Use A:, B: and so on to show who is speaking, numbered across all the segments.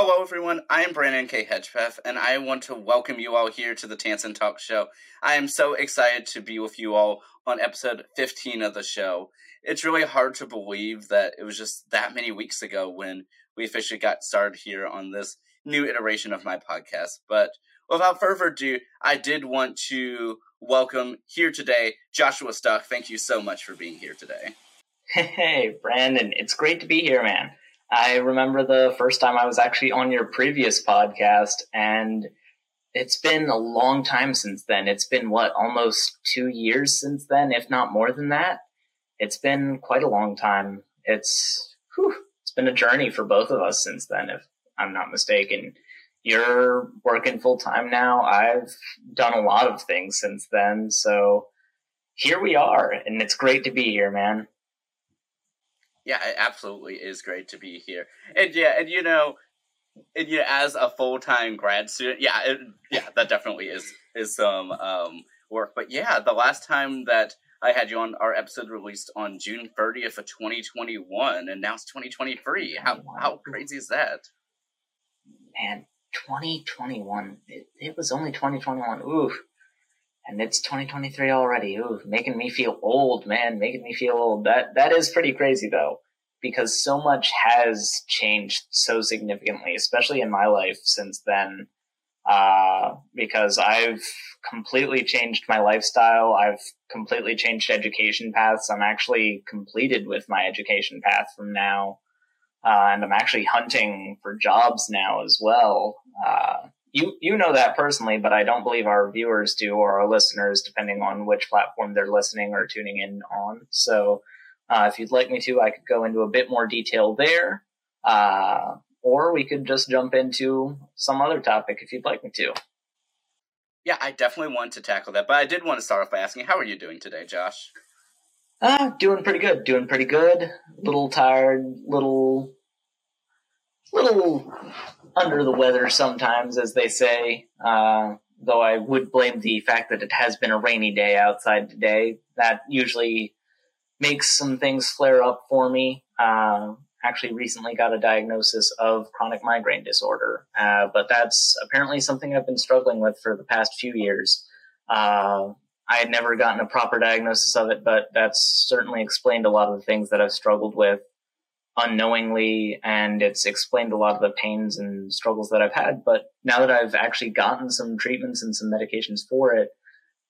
A: Hello, everyone. I am Brandon K. Hedgepeth, and I want to welcome you all here to the Tansson Talk Show. I am so excited to be with you all on episode 15 of the show. It's really hard to believe that it was just that many weeks ago when we officially got started here on this new iteration of my podcast. But without further ado, I did want to welcome here today Joshua Stuck. Thank you so much for being here today.
B: Hey, Brandon, it's great to be here, man. I remember the first time I was actually on your previous podcast, and it's been a long time since then. It's been what, almost two years since then, if not more than that. It's been quite a long time. It's whew, it's been a journey for both of us since then, if I'm not mistaken. You're working full time now. I've done a lot of things since then, so here we are, and it's great to be here, man
A: yeah, it absolutely is great to be here. And yeah, and you know, and yeah, as a full time grad student, yeah, it, yeah, that definitely is is some um, work. But yeah, the last time that I had you on our episode released on June 30th of 2021, and now it's 2023. How how crazy is that?
B: Man, 2021. It, it was only 2021. Ooh and it's 2023 already. Ooh, making me feel old, man, making me feel old. That that is pretty crazy though, because so much has changed so significantly, especially in my life since then. Uh, because I've completely changed my lifestyle. I've completely changed education paths. I'm actually completed with my education path from now. Uh, and I'm actually hunting for jobs now as well. Uh, you you know that personally, but I don't believe our viewers do or our listeners, depending on which platform they're listening or tuning in on. So, uh, if you'd like me to, I could go into a bit more detail there, uh, or we could just jump into some other topic if you'd like me to.
A: Yeah, I definitely want to tackle that, but I did want to start off by asking, how are you doing today, Josh?
B: Uh, doing pretty good. Doing pretty good. A little tired. Little little under the weather sometimes, as they say. Uh, though I would blame the fact that it has been a rainy day outside today. That usually makes some things flare up for me. Uh, actually, recently got a diagnosis of chronic migraine disorder, uh, but that's apparently something I've been struggling with for the past few years. Uh, I had never gotten a proper diagnosis of it, but that's certainly explained a lot of the things that I've struggled with unknowingly and it's explained a lot of the pains and struggles that I've had. But now that I've actually gotten some treatments and some medications for it,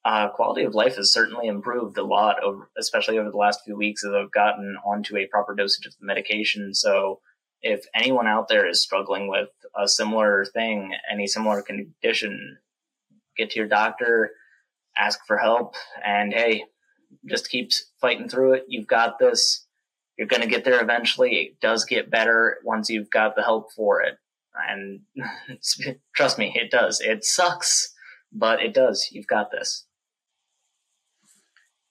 B: uh, quality of life has certainly improved a lot, over, especially over the last few weeks as I've gotten onto a proper dosage of the medication. So if anyone out there is struggling with a similar thing, any similar condition, get to your doctor, ask for help, and hey, just keep fighting through it. You've got this you're going to get there eventually. It does get better once you've got the help for it. And trust me, it does. It sucks, but it does. You've got this.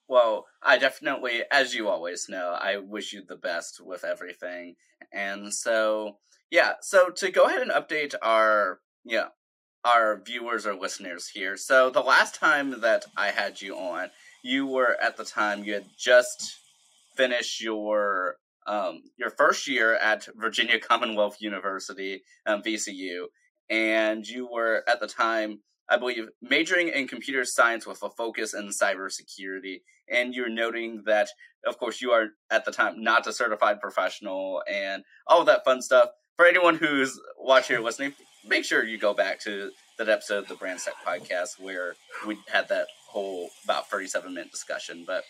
A: Well, I definitely, as you always know, I wish you the best with everything. And so, yeah, so to go ahead and update our, yeah, our viewers or listeners here. So the last time that I had you on, you were at the time you had just finish your um, your first year at Virginia Commonwealth University, um, VCU, and you were at the time, I believe, majoring in computer science with a focus in cybersecurity. And you're noting that, of course, you are at the time not a certified professional and all that fun stuff. For anyone who's watching or listening, make sure you go back to that episode of the Brand Set podcast where we had that whole about 37 minute discussion. But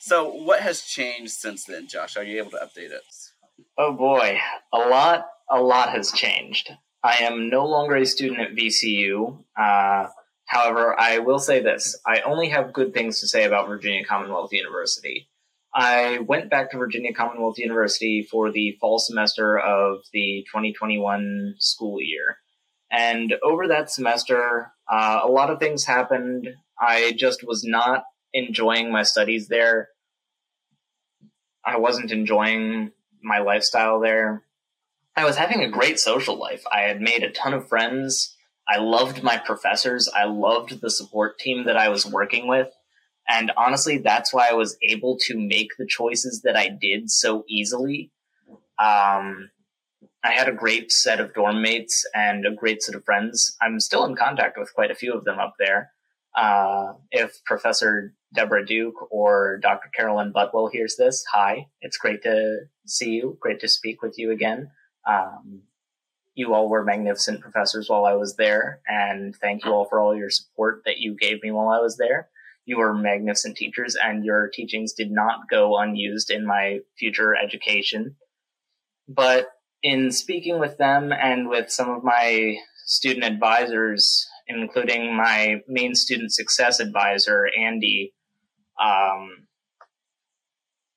A: so, what has changed since then, Josh? Are you able to update us?
B: Oh boy, a lot, a lot has changed. I am no longer a student at VCU. Uh, however, I will say this: I only have good things to say about Virginia Commonwealth University. I went back to Virginia Commonwealth University for the fall semester of the 2021 school year. And over that semester, uh, a lot of things happened. I just was not enjoying my studies there. I wasn't enjoying my lifestyle there. I was having a great social life. I had made a ton of friends. I loved my professors. I loved the support team that I was working with. And honestly, that's why I was able to make the choices that I did so easily. Um, I had a great set of dorm mates and a great set of friends. I'm still in contact with quite a few of them up there. Uh, if Professor Deborah Duke or Dr. Carolyn Butwell hears this, hi. It's great to see you. Great to speak with you again. Um, you all were magnificent professors while I was there, and thank you all for all your support that you gave me while I was there. You were magnificent teachers, and your teachings did not go unused in my future education. But in speaking with them and with some of my student advisors, including my main student success advisor, Andy, um,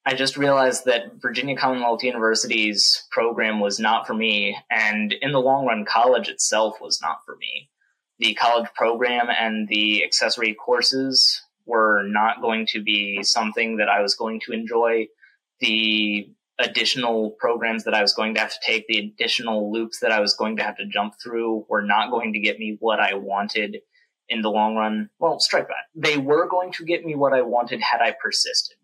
B: I just realized that Virginia Commonwealth University's program was not for me, and in the long run, college itself was not for me. The college program and the accessory courses were not going to be something that I was going to enjoy. The additional programs that I was going to have to take, the additional loops that I was going to have to jump through were not going to get me what I wanted in the long run. Well, strike that. They were going to get me what I wanted had I persisted.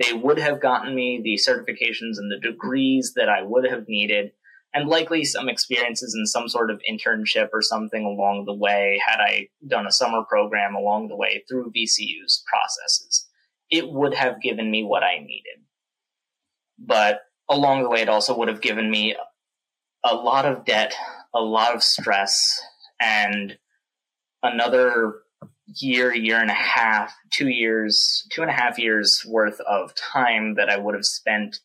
B: They would have gotten me the certifications and the degrees that I would have needed, and likely some experiences in some sort of internship or something along the way had I done a summer program along the way through VCU's processes. It would have given me what I needed. But along the way, it also would have given me a lot of debt, a lot of stress, and another year, year and a half, two years, two and a half years worth of time that I would have spent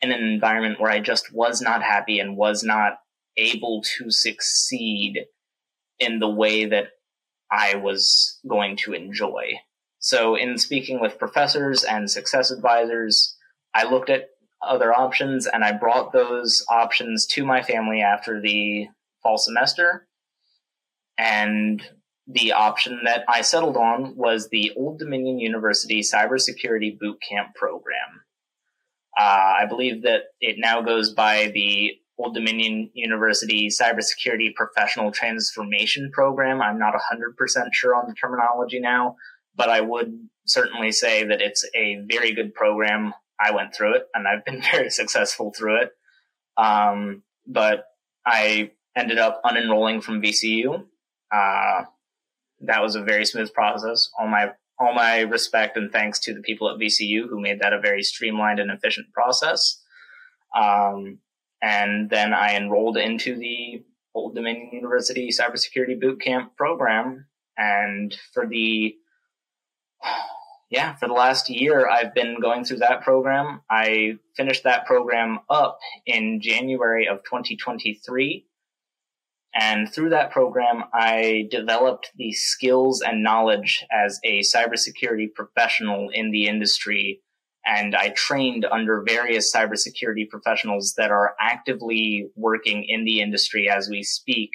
B: in an environment where I just was not happy and was not able to succeed in the way that I was going to enjoy. So, in speaking with professors and success advisors, I looked at other options and I brought those options to my family after the fall semester. And the option that I settled on was the Old Dominion University Cybersecurity Bootcamp program. Uh, I believe that it now goes by the Old Dominion University Cybersecurity Professional Transformation Program. I'm not 100% sure on the terminology now, but I would certainly say that it's a very good program. I went through it and I've been very successful through it. Um, but I ended up unenrolling from VCU. Uh, that was a very smooth process. All my all my respect and thanks to the people at VCU who made that a very streamlined and efficient process. Um, and then I enrolled into the Old Dominion University Cybersecurity Bootcamp program. And for the yeah, for the last year, I've been going through that program. I finished that program up in January of 2023. And through that program, I developed the skills and knowledge as a cybersecurity professional in the industry. And I trained under various cybersecurity professionals that are actively working in the industry as we speak.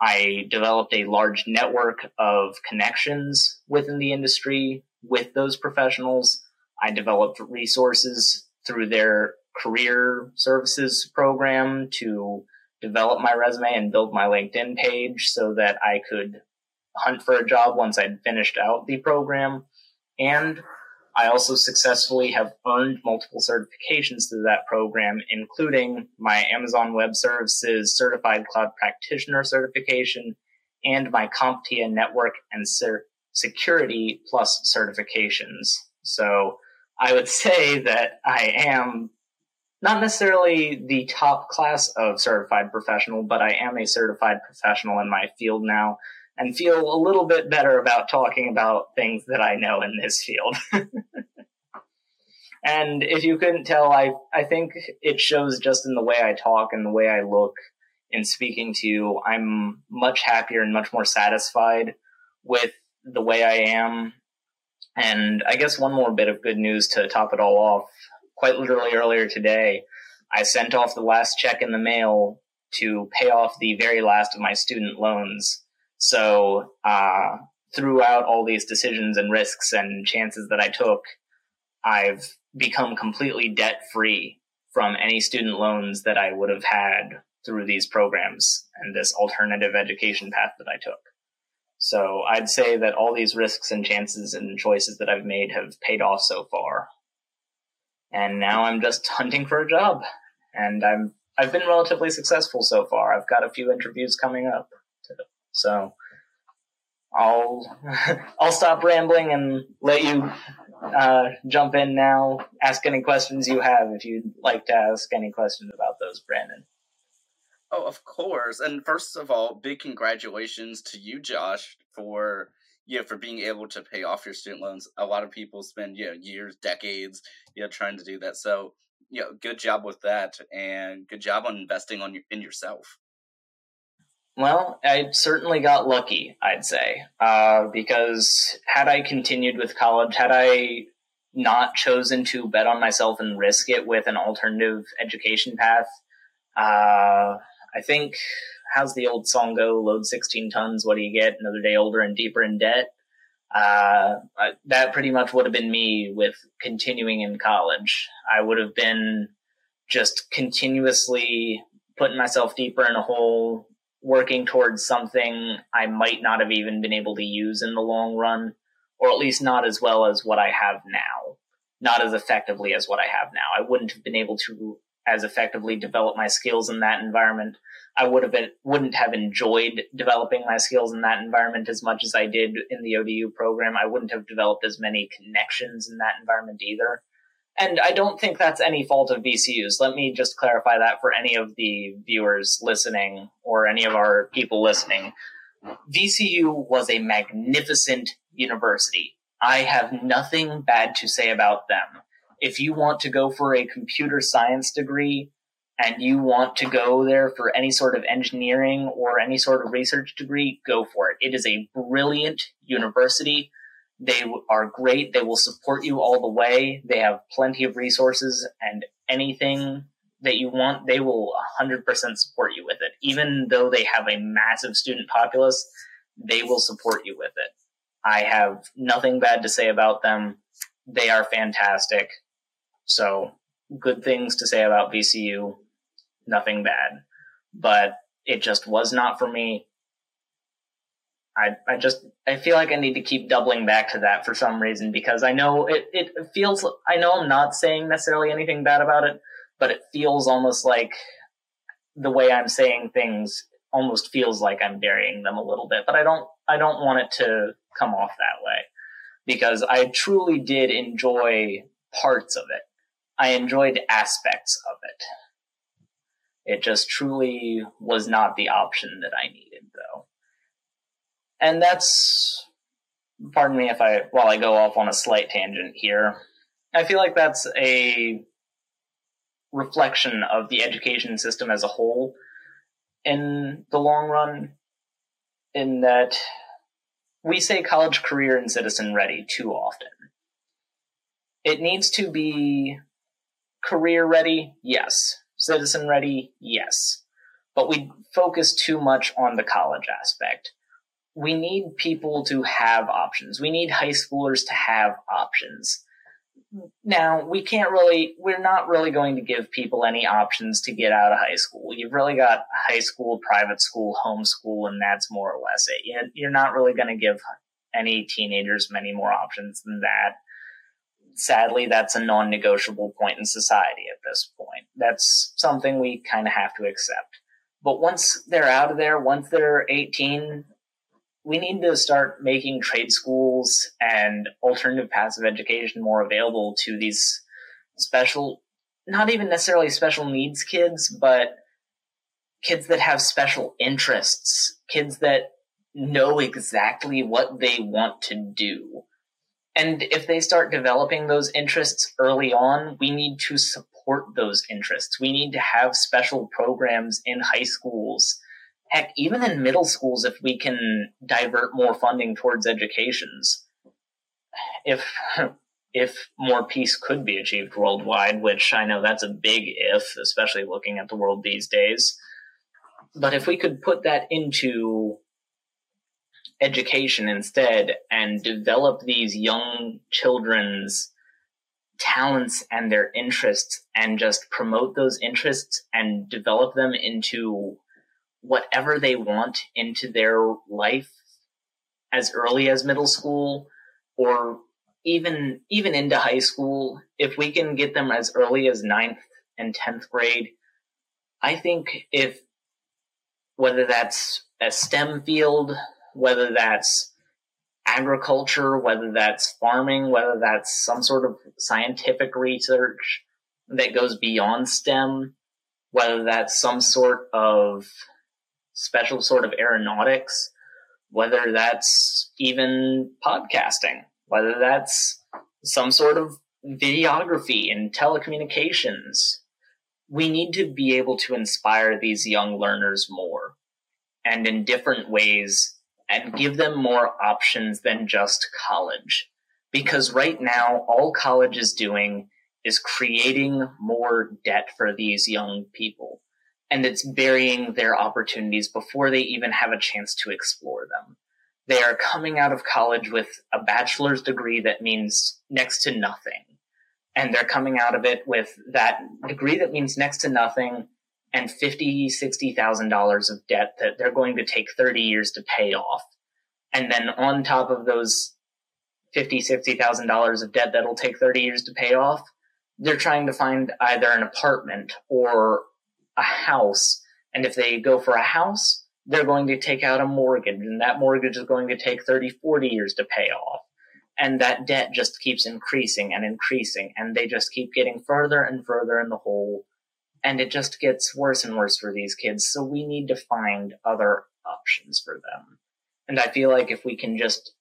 B: I developed a large network of connections within the industry with those professionals. I developed resources through their career services program to develop my resume and build my LinkedIn page so that I could hunt for a job once I'd finished out the program. And I also successfully have earned multiple certifications through that program, including my Amazon Web Services Certified Cloud Practitioner certification and my CompTIA Network and Security Plus certifications. So I would say that I am not necessarily the top class of certified professional, but I am a certified professional in my field now and feel a little bit better about talking about things that I know in this field. and if you couldn't tell, I, I think it shows just in the way I talk and the way I look in speaking to you. I'm much happier and much more satisfied with the way I am. And I guess one more bit of good news to top it all off quite literally earlier today, I sent off the last check in the mail to pay off the very last of my student loans. So, uh, throughout all these decisions and risks and chances that I took, I've become completely debt free from any student loans that I would have had through these programs and this alternative education path that I took. So I'd say that all these risks and chances and choices that I've made have paid off so far and now I'm just hunting for a job. And I'm I've been relatively successful so far. I've got a few interviews coming up, so I'll I'll stop rambling and let you uh, jump in now. Ask any questions you have if you'd like to ask any questions about those, Brandon.
A: Oh, of course. And first of all, big congratulations to you, Josh, for you know, for being able to pay off your student loans. A lot of people spend, you know, years, decades, you know, trying to do that. So, you know, good job with that and good job on investing on your, in yourself.
B: Well, I certainly got lucky, I'd say, uh, because had I continued with college, had I not chosen to bet on myself and risk it with an alternative education path, uh, I think how's the old song go? Load 16 tons. What do you get? Another day older and deeper in debt. Uh, that pretty much would have been me with continuing in college. I would have been just continuously putting myself deeper in a hole, working towards something I might not have even been able to use in the long run, or at least not as well as what I have now, not as effectively as what I have now. I wouldn't have been able to as effectively develop my skills in that environment. I would have been wouldn't have enjoyed developing my skills in that environment as much as I did in the ODU program. I wouldn't have developed as many connections in that environment either. And I don't think that's any fault of VCU's. Let me just clarify that for any of the viewers listening or any of our people listening. VCU was a magnificent university. I have nothing bad to say about them if you want to go for a computer science degree and you want to go there for any sort of engineering or any sort of research degree, go for it. It is a brilliant university. They are great. They will support you all the way. They have plenty of resources and anything that you want, they will 100% support you with it. Even though they have a massive student populace, they will support you with it. I have nothing bad to say about them. They are fantastic. So good things to say about VCU, nothing bad. But it just was not for me. I I just I feel like I need to keep doubling back to that for some reason because I know it, it feels I know I'm not saying necessarily anything bad about it, but it feels almost like the way I'm saying things almost feels like I'm burying them a little bit. But I don't I don't want it to come off that way because I truly did enjoy parts of it. I enjoyed aspects of it. It just truly was not the option that I needed, though. And that's, pardon me if I, while I go off on a slight tangent here, I feel like that's a reflection of the education system as a whole in the long run, in that we say college career and citizen ready too often. It needs to be career ready, yes. Citizen ready, yes. But we focus too much on the college aspect. We need people to have options. We need high schoolers to have options. Now, we can't really, we're not really going to give people any options to get out of high school. You've really got high school, private school, homeschool, and that's more or less it. You're not really going to give any teenagers many more options than that sadly, that's a non negotiable point in society at this point. That's something we kind of have to accept. But once they're out of there, once they're 18, we need to start making trade schools and alternative paths of education more available to these special, not even necessarily special needs kids, but kids that have special interests, kids that know exactly what they want to do and if they start developing those interests early on, we need to support those interests. We need to have special programs in high schools. Heck, even in middle schools, if we can divert more funding towards educations. If, if more peace could be achieved worldwide, which I know that's a big if, especially looking at the world these days. But if we could put that into education instead and develop these young children's talents and their interests and just promote those interests and develop them into whatever they want into their life as early as middle school or even even into high school. If we can get them as early as ninth and 10th grade I think if whether that's a STEM field, whether that's agriculture, whether that's farming, whether that's some sort of scientific research that goes beyond STEM, whether that's some sort of special sort of aeronautics, whether that's even podcasting, whether that's some sort of videography and telecommunications. We need to be able to inspire these young learners more and in different ways and give them more options than just college. Because right now, all college is doing is creating more debt for these young people. And it's burying their opportunities before they even have a chance to explore them. They are coming out of college with a bachelor's degree that means next to nothing. And they're coming out of it with that degree that means next to nothing and fifty, sixty thousand dollars of debt that they're going to take thirty years to pay off. And then on top of those fifty, sixty thousand dollars of debt that'll take thirty years to pay off, they're trying to find either an apartment or a house. And if they go for a house, they're going to take out a mortgage, and that mortgage is going to take 30, 40 years to pay off. And that debt just keeps increasing and increasing, and they just keep getting further and further in the hole. And it just gets worse and worse for these kids. So we need to find other options for them. And I feel like if we can just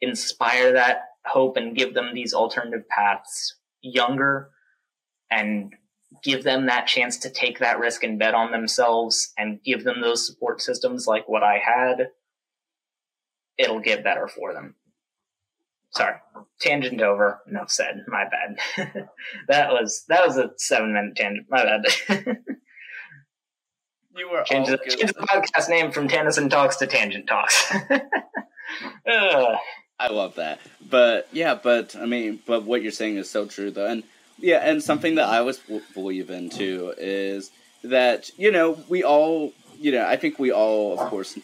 B: inspire that hope and give them these alternative paths younger and give them that chance to take that risk and bet on themselves and give them those support systems like what I had, it'll get better for them. Sorry, tangent over. Enough said. My bad. that was that was a seven minute tangent. My bad.
A: you were
B: change, the, change the podcast name from Tansson Talks to Tangent Talks.
A: uh. I love that. But yeah, but I mean, but what you're saying is so true though, and yeah, and something that I always believe in too is that you know we all you know I think we all of course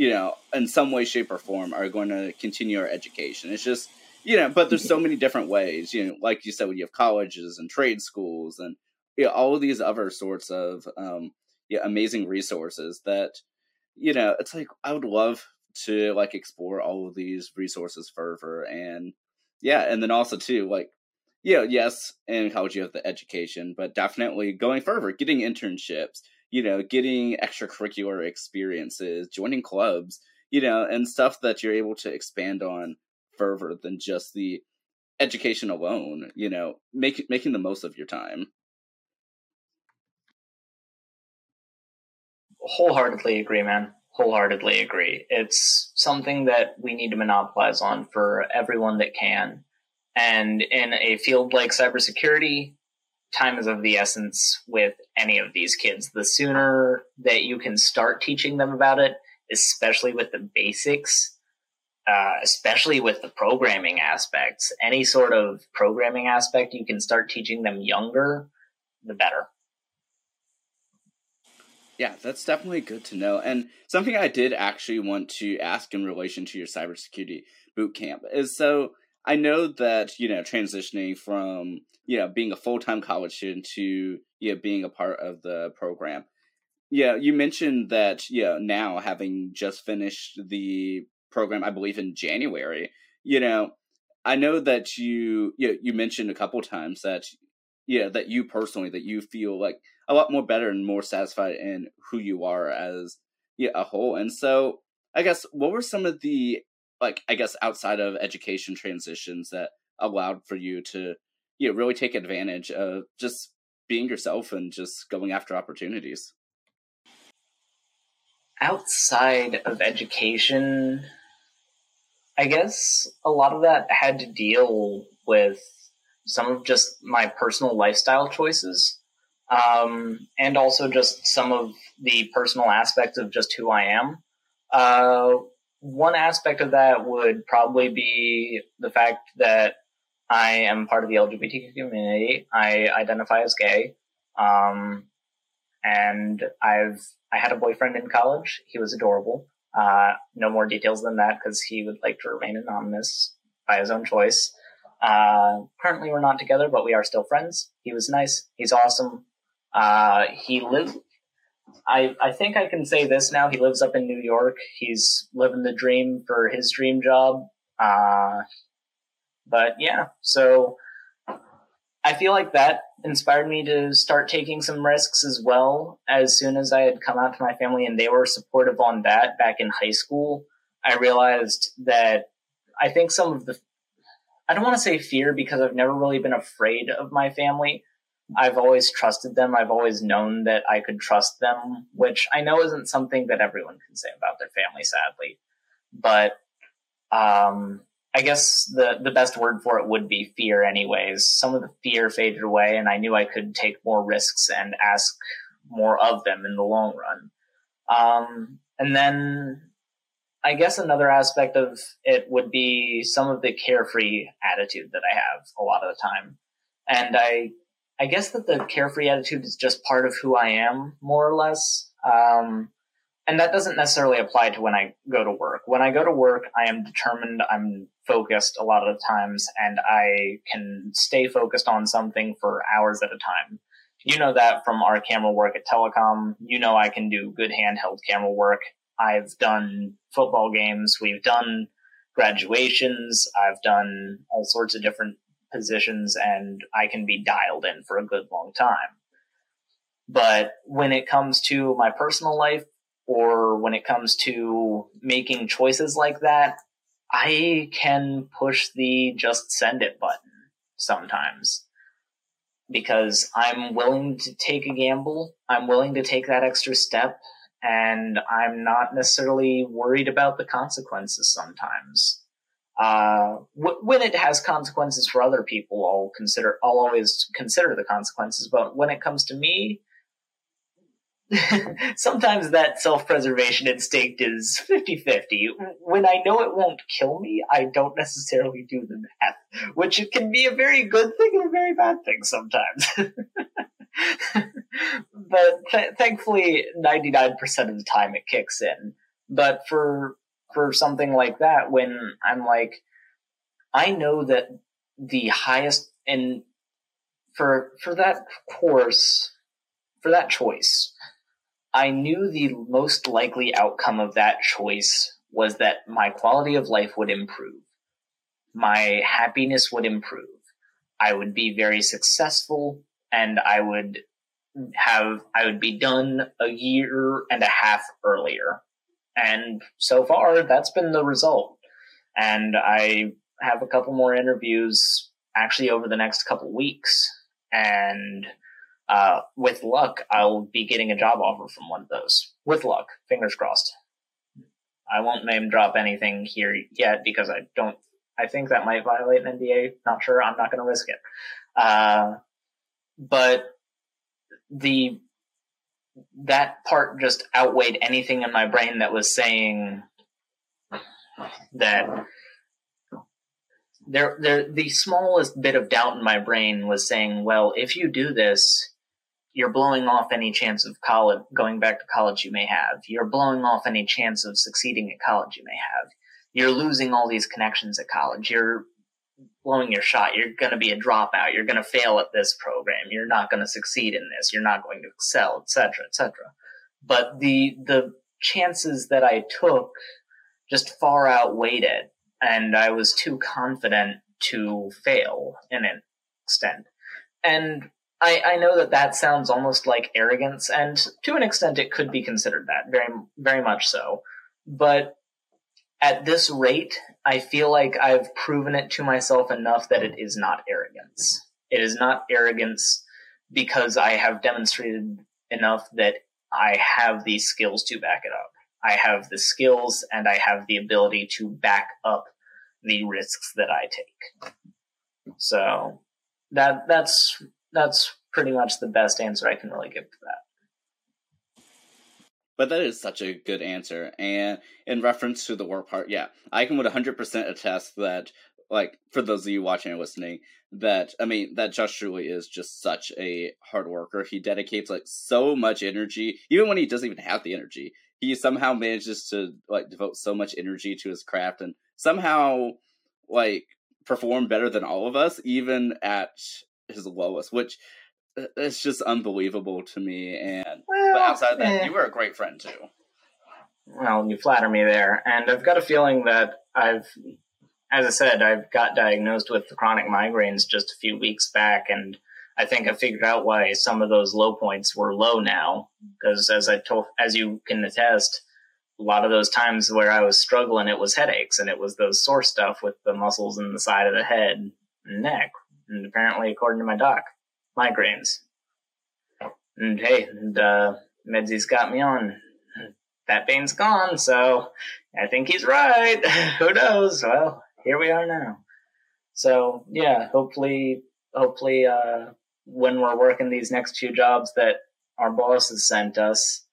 A: you know in some way shape or form are going to continue our education. It's just you know, but there's so many different ways. You know, like you said, when you have colleges and trade schools and you know, all of these other sorts of um, yeah, amazing resources that you know it's like I would love to like explore all of these resources further and yeah and then also too like yeah, yes, in college you have the education, but definitely going further, getting internships, you know, getting extracurricular experiences, joining clubs, you know, and stuff that you're able to expand on further than just the education alone, you know, make, making the most of your time.
B: Wholeheartedly agree, man. Wholeheartedly agree. It's something that we need to monopolize on for everyone that can and in a field like cybersecurity, time is of the essence with any of these kids. The sooner that you can start teaching them about it, especially with the basics, uh, especially with the programming aspects, any sort of programming aspect you can start teaching them younger, the better.
A: Yeah, that's definitely good to know. And something I did actually want to ask in relation to your cybersecurity boot camp is so I know that you know transitioning from you know being a full time college student to you know being a part of the program. Yeah, you mentioned that you know now having just finished the program, I believe in January. You know, I know that you you, you mentioned a couple times that yeah that you personally that you feel like a lot more better and more satisfied in who you are as yeah a whole. And so I guess what were some of the like I guess outside of education transitions that allowed for you to you know really take advantage of just being yourself and just going after opportunities?
B: Outside of education i guess a lot of that had to deal with some of just my personal lifestyle choices um, and also just some of the personal aspects of just who i am. Uh, one aspect of that would probably be the fact that I am part of the LGBTQ community. I identify as gay. Um, and I've, I had a boyfriend in college. He was adorable. Uh, no more details than that because he would like to remain anonymous by his own choice. Uh, currently we're not together, but we are still friends. He was nice. He's awesome. Uh, he lives. I I think I can say this now. He lives up in New York. He's living the dream for his dream job. Uh, but yeah, so I feel like that inspired me to start taking some risks as well. As soon as I had come out to my family and they were supportive on that back in high school, I realized that I think some of the I don't want to say fear because I've never really been afraid of my family. I've always trusted them. I've always known that I could trust them, which I know isn't something that everyone can say about their family, sadly. But um, I guess the the best word for it would be fear. Anyways, some of the fear faded away, and I knew I could take more risks and ask more of them in the long run. Um, and then I guess another aspect of it would be some of the carefree attitude that I have a lot of the time, and I I guess that the carefree attitude is just part of who I am, more or less. Um, and that doesn't necessarily apply to when I go to work. When I go to work, I am determined, I'm focused a lot of the times, and I can stay focused on something for hours at a time. You know that from our camera work at Telecom. You know I can do good handheld camera work. I've done football games. We've done graduations. I've done all sorts of different positions, and I can be dialed in for a good long time. But when it comes to my personal life, or when it comes to making choices like that, I can push the just send it button sometimes because I'm willing to take a gamble. I'm willing to take that extra step and I'm not necessarily worried about the consequences sometimes. Uh, when it has consequences for other people, I'll consider, I'll always consider the consequences. But when it comes to me, sometimes that self-preservation instinct is 50-50 when i know it won't kill me i don't necessarily do the math which it can be a very good thing and a very bad thing sometimes but th- thankfully 99% of the time it kicks in but for for something like that when i'm like i know that the highest and for for that course for that choice I knew the most likely outcome of that choice was that my quality of life would improve. My happiness would improve. I would be very successful and I would have, I would be done a year and a half earlier. And so far, that's been the result. And I have a couple more interviews actually over the next couple weeks. And uh, with luck, I'll be getting a job offer from one of those. With luck, fingers crossed. I won't name drop anything here yet because I don't. I think that might violate an NDA. Not sure. I'm not going to risk it. Uh, but the that part just outweighed anything in my brain that was saying that there, there, the smallest bit of doubt in my brain was saying, well, if you do this, you're blowing off any chance of college going back to college you may have. You're blowing off any chance of succeeding at college you may have. You're losing all these connections at college. You're blowing your shot you're going to be a dropout. You're going to fail at this program. You're not going to succeed in this. You're not going to excel etc etc but the the chances that i took just far outweighed it and i was too confident to fail in an extent. And I, I know that that sounds almost like arrogance, and to an extent, it could be considered that very, very much so. But at this rate, I feel like I've proven it to myself enough that it is not arrogance. It is not arrogance because I have demonstrated enough that I have these skills to back it up. I have the skills and I have the ability to back up the risks that I take. So that that's that's pretty much the best answer I can really give to that.
A: But that is such a good answer. And in reference to the work part, yeah, I can would 100% attest that, like, for those of you watching and listening, that, I mean, that Josh truly is just such a hard worker. He dedicates, like, so much energy, even when he doesn't even have the energy. He somehow manages to, like, devote so much energy to his craft and somehow, like, perform better than all of us, even at his lowest, which it's just unbelievable to me. And
B: Well,
A: but outside that, you were a great friend too.
B: Well, you flatter me there. And I've got a feeling that I've, as I said, I've got diagnosed with chronic migraines just a few weeks back. And I think I figured out why some of those low points were low now. Because as I told, as you can attest, a lot of those times where I was struggling, it was headaches and it was those sore stuff with the muscles in the side of the head and neck. And apparently, according to my doc, migraines. And hey, and, uh, Medsy's got me on that pain's gone, so I think he's right. Who knows? Well, here we are now. So yeah, hopefully, hopefully, uh, when we're working these next few jobs that our boss has sent us,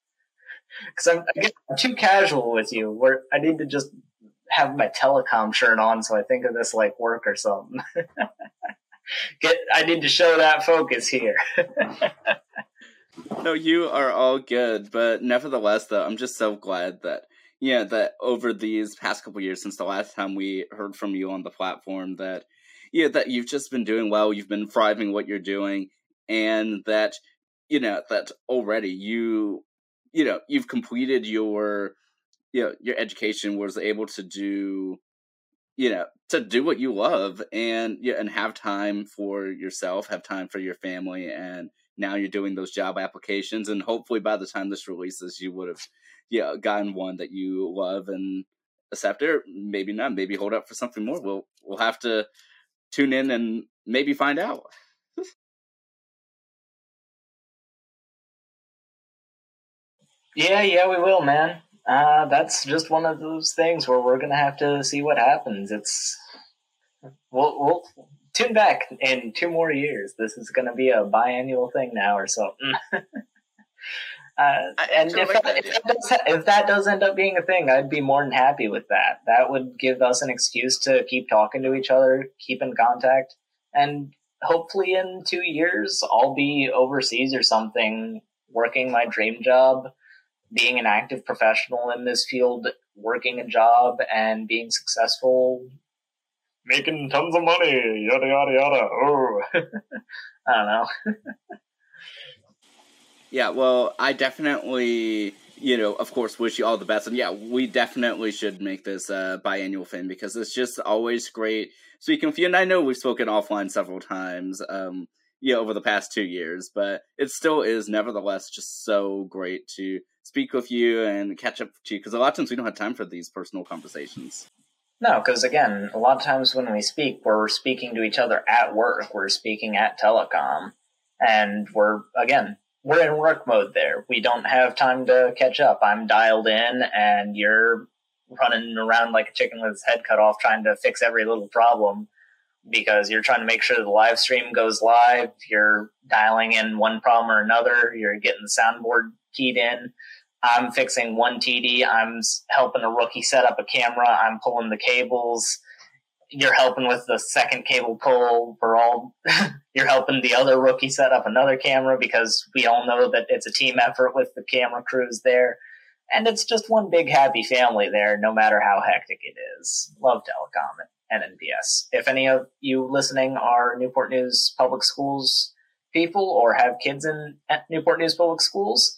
B: because I'm, I'm too casual with you. Where I need to just have my telecom shirt on, so I think of this like work or something. get, I need to show that focus here.
A: No, you are all good, but nevertheless, though, I'm just so glad that yeah, that over these past couple years since the last time we heard from you on the platform, that yeah, that you've just been doing well, you've been thriving what you're doing, and that you know that already you you know you've completed your you know your education was able to do you know to do what you love and yeah and have time for yourself have time for your family and now you're doing those job applications and hopefully by the time this releases you would have yeah gotten one that you love and accept it or maybe not maybe hold up for something more we'll we'll have to tune in and maybe find out
B: Yeah, yeah, we will, man. Uh, that's just one of those things where we're gonna have to see what happens. It's we'll we'll tune back in two more years. This is gonna be a biannual thing now or something. uh, and if
A: like
B: that,
A: that
B: if, that does, if that does end up being a thing, I'd be more than happy with that. That would give us an excuse to keep talking to each other, keep in contact, and hopefully in two years I'll be overseas or something, working my dream job being an active professional in this field, working a job and being successful, making tons of money, yada yada yada. Oh, I don't know.
A: Yeah, well, I definitely, you know, of course, wish you all the best. And yeah, we definitely should make this a biannual thing because it's just always great speaking with you. And I know we've spoken offline several times, um, you know, over the past two years, but it still is nevertheless just so great to speak with you and catch up to you because a lot of times we don't have time for these personal conversations.
B: No, because again, a lot of times when we speak, we're speaking to each other at work. We're speaking at telecom, and we're again we're in work mode there. We don't have time to catch up. I'm dialed in, and you're running around like a chicken with his head cut off, trying to fix every little problem because you're trying to make sure the live stream goes live. You're dialing in one problem or another. You're getting the soundboard keyed in. I'm fixing one TD. I'm helping a rookie set up a camera. I'm pulling the cables. You're helping with the second cable pull. We're all you're helping the other rookie set up another camera because we all know that it's a team effort with the camera crews there. And it's just one big happy family there, no matter how hectic it is. Love telecom and NPS. If any of you listening are Newport News Public Schools people or have kids in Newport News Public Schools,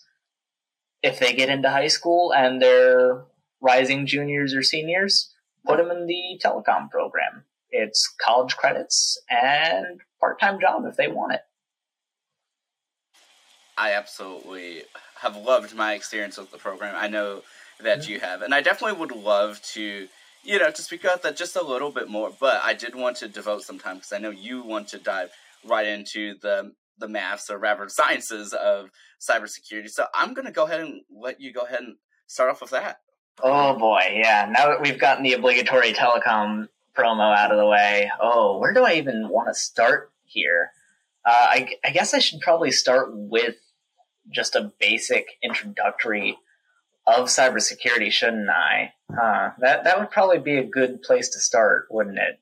B: if they get into high school and they're rising juniors or seniors, put them in the telecom program. It's college credits and part-time job if they want it.
A: I absolutely have loved my experience with the program. I know that you have, and I definitely would love to, you know, to speak about that just a little bit more. But I did want to devote some time because I know you want to dive right into the the maths or rather sciences of cybersecurity. So I'm going to go ahead and let you go ahead and start off with that.
B: Oh boy, yeah. Now that we've gotten the obligatory telecom promo out of the way, oh, where do I even want to start here? Uh, I, I guess I should probably start with just a basic introductory of cybersecurity, shouldn't I? Huh. That that would probably be a good place to start, wouldn't it?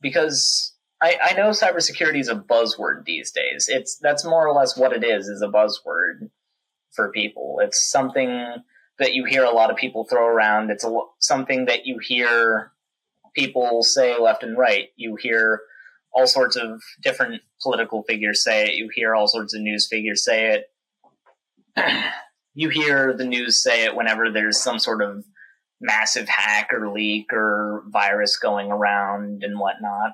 B: Because I, I know cybersecurity is a buzzword these days. It's that's more or less what it is, is a buzzword for people. It's something that you hear a lot of people throw around. It's a, something that you hear people say left and right. You hear all sorts of different political figures say it. You hear all sorts of news figures say it. you hear the news say it whenever there's some sort of massive hack or leak or virus going around and whatnot.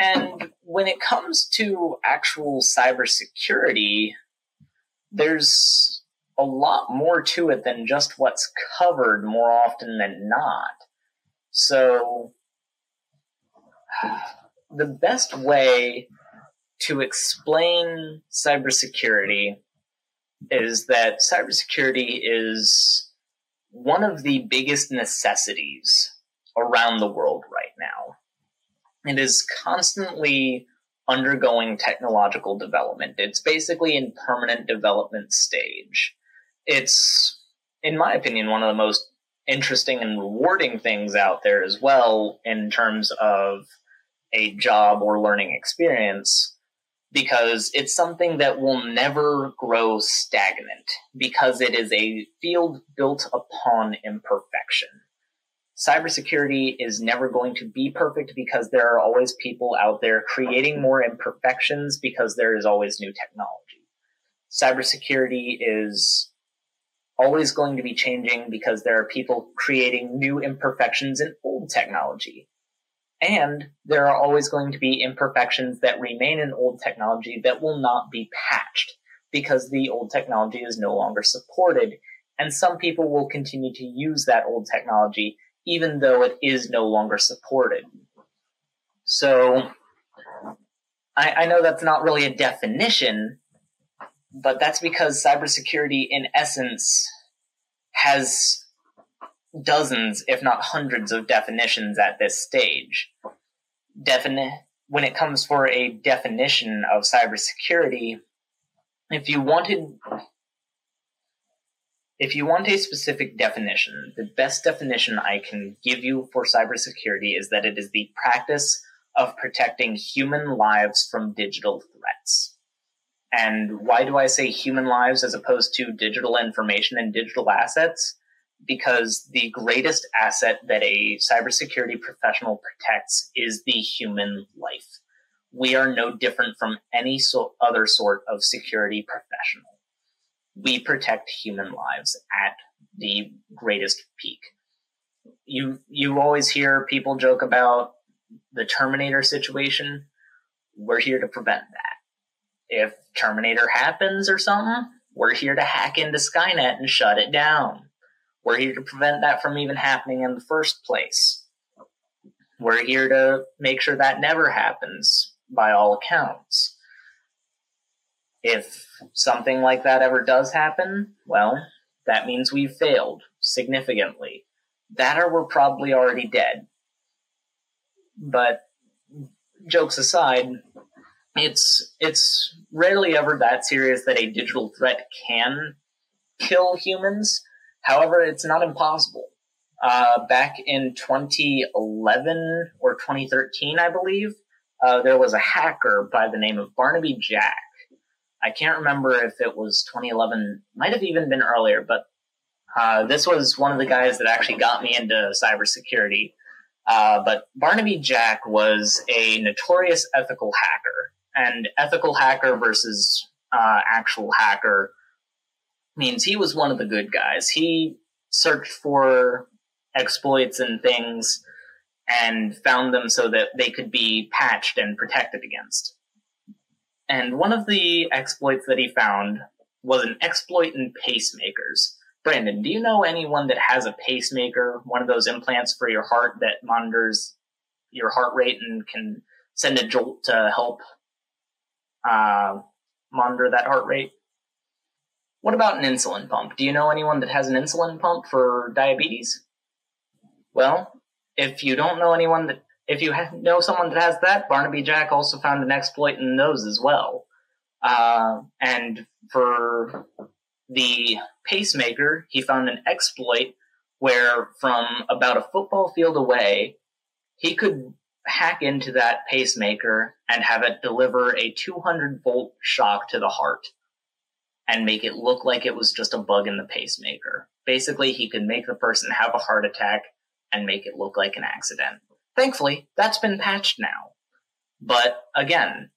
B: And when it comes to actual cybersecurity, there's a lot more to it than just what's covered more often than not. So, the best way to explain cybersecurity is that cybersecurity is one of the biggest necessities around the world right now. It is constantly undergoing technological development. It's basically in permanent development stage. It's, in my opinion, one of the most interesting and rewarding things out there as well in terms of a job or learning experience because it's something that will never grow stagnant because it is a field built upon imperfection. Cybersecurity is never going to be perfect because there are always people out there creating more imperfections because there is always new technology. Cybersecurity is always going to be changing because there are people creating new imperfections in old technology. And there are always going to be imperfections that remain in old technology that will not be patched because the old technology is no longer supported. And some people will continue to use that old technology even though it is no longer supported. So I, I know that's not really a definition, but that's because cybersecurity, in essence, has dozens, if not hundreds, of definitions at this stage. Defini- when it comes for a definition of cybersecurity, if you wanted if you want a specific definition, the best definition I can give you for cybersecurity is that it is the practice of protecting human lives from digital threats. And why do I say human lives as opposed to digital information and digital assets? because the greatest asset that a cybersecurity professional protects is the human life. We are no different from any so other sort of security professional. We protect human lives at the greatest peak. You you always hear people joke about the Terminator situation. We're here to prevent that. If Terminator happens or something, we're here to hack into Skynet and shut it down we're here to prevent that from even happening in the first place. We're here to make sure that never happens, by all accounts. If something like that ever does happen, well, that means we've failed significantly. That or we're probably already dead. But jokes aside, it's it's rarely ever that serious that a digital threat can kill humans However, it's not impossible. Uh, back in 2011 or 2013, I believe, uh, there was a hacker by the name of Barnaby Jack. I can't remember if it was 2011, might have even been earlier, but uh, this was one of the guys that actually got me into cybersecurity. Uh, but Barnaby Jack was a notorious ethical hacker, and ethical hacker versus uh, actual hacker means he was one of the good guys. He searched for exploits and things and found them so that they could be patched and protected against. And one of the exploits that he found was an exploit in pacemakers. Brandon, do you know anyone that has a pacemaker, one of those implants for your heart that monitors your heart rate and can send a jolt to help uh, monitor that heart rate? What about an insulin pump? Do you know anyone that has an insulin pump for diabetes? Well, if you don't know anyone that, if you know someone that has that, Barnaby Jack also found an exploit in those as well. Uh, and for the pacemaker, he found an exploit where from about a football field away, he could hack into that pacemaker and have it deliver a 200 volt shock to the heart and make it look like it was just a bug in the pacemaker. Basically, he could make the person have a heart attack and make it look like an accident. Thankfully, that's been patched now. But again,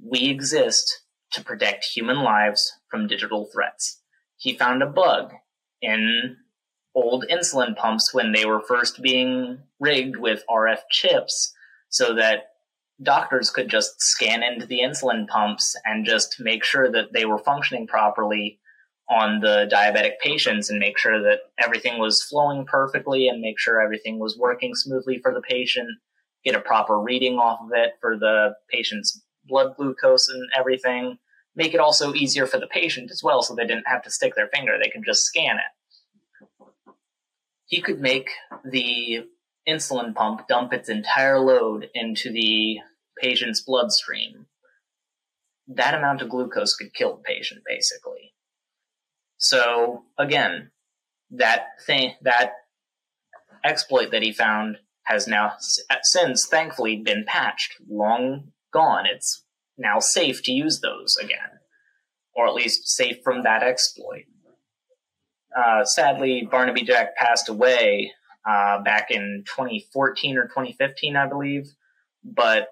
B: we exist to protect human lives from digital threats. He found a bug in old insulin pumps when they were first being rigged with RF chips so that doctors could just scan into the insulin pumps and just make sure that they were functioning properly on the diabetic patients and make sure that everything was flowing perfectly and make sure everything was working smoothly for the patient, get a proper reading off of it for the patient's blood glucose and everything. Make it also easier for the patient as well so they didn't have to stick their finger, they could just scan it. He could make the insulin pump dump its entire load into the patient's bloodstream. That amount of glucose could kill the patient, basically. So again, that thing, that exploit that he found has now since thankfully been patched, long gone. It's now safe to use those again, or at least safe from that exploit. Uh, sadly, Barnaby Jack passed away uh, back in 2014 or 2015, I believe. But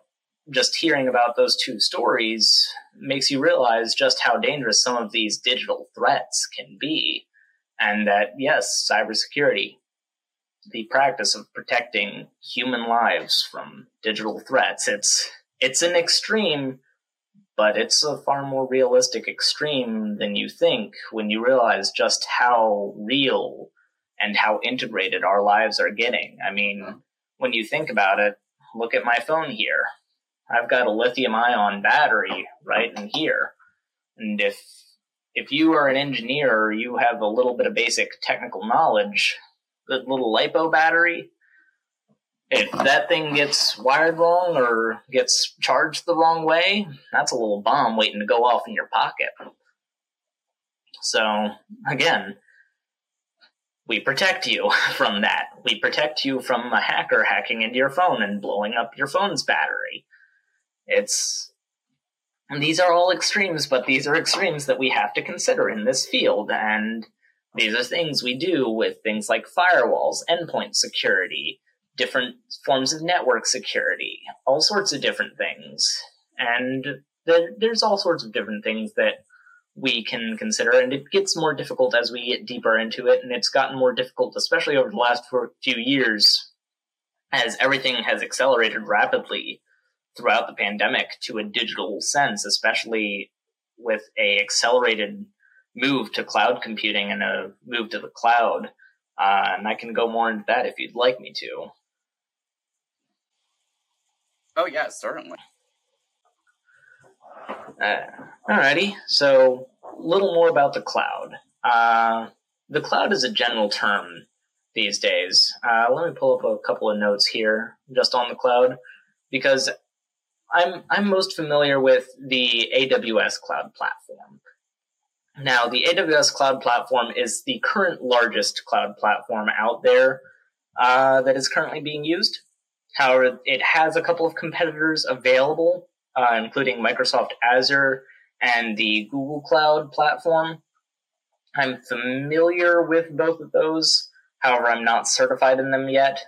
B: just hearing about those two stories makes you realize just how dangerous some of these digital threats can be. And that, yes, cybersecurity, the practice of protecting human lives from digital threats, it's, it's an extreme, but it's a far more realistic extreme than you think when you realize just how real and how integrated our lives are getting. I mean, when you think about it, look at my phone here. I've got a lithium ion battery right in here. And if if you are an engineer, you have a little bit of basic technical knowledge, the little lipo battery, if that thing gets wired wrong or gets charged the wrong way, that's a little bomb waiting to go off in your pocket. So, again, we protect you from that. We protect you from a hacker hacking into your phone and blowing up your phone's battery. It's these are all extremes, but these are extremes that we have to consider in this field, and these are things we do with things like firewalls, endpoint security, different forms of network security, all sorts of different things. And there's all sorts of different things that we can consider, and it gets more difficult as we get deeper into it, and it's gotten more difficult, especially over the last few years, as everything has accelerated rapidly throughout the pandemic to a digital sense, especially with a accelerated move to cloud computing and a move to the cloud. Uh, and I can go more into that if you'd like me to.
A: Oh yeah, certainly.
B: Uh, alrighty, so a little more about the cloud. Uh, the cloud is a general term these days. Uh, let me pull up a couple of notes here just on the cloud because I'm I'm most familiar with the AWS cloud platform. Now, the AWS cloud platform is the current largest cloud platform out there uh, that is currently being used. However, it has a couple of competitors available uh, including Microsoft Azure and the Google Cloud platform. I'm familiar with both of those. However, I'm not certified in them yet.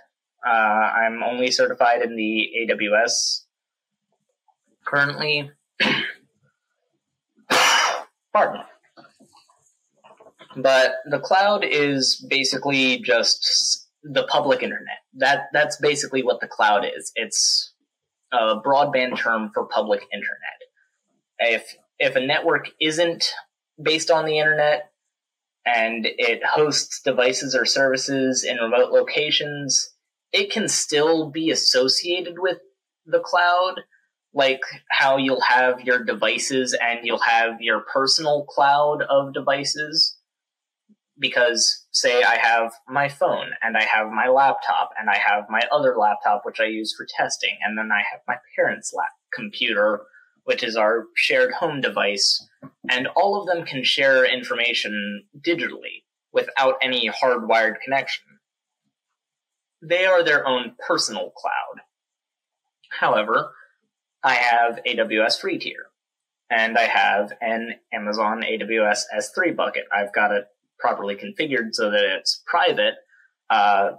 B: Uh, I'm only certified in the AWS currently. Pardon. But the cloud is basically just the public internet. That that's basically what the cloud is. It's a broadband term for public internet. If if a network isn't based on the internet and it hosts devices or services in remote locations, it can still be associated with the cloud, like how you'll have your devices and you'll have your personal cloud of devices because say I have my phone and I have my laptop and I have my other laptop which I use for testing and then I have my parents' lap computer which is our shared home device and all of them can share information digitally without any hardwired connection. They are their own personal cloud. However, I have AWS free tier and I have an Amazon AWS S3 bucket. I've got it properly configured so that it's private. Uh,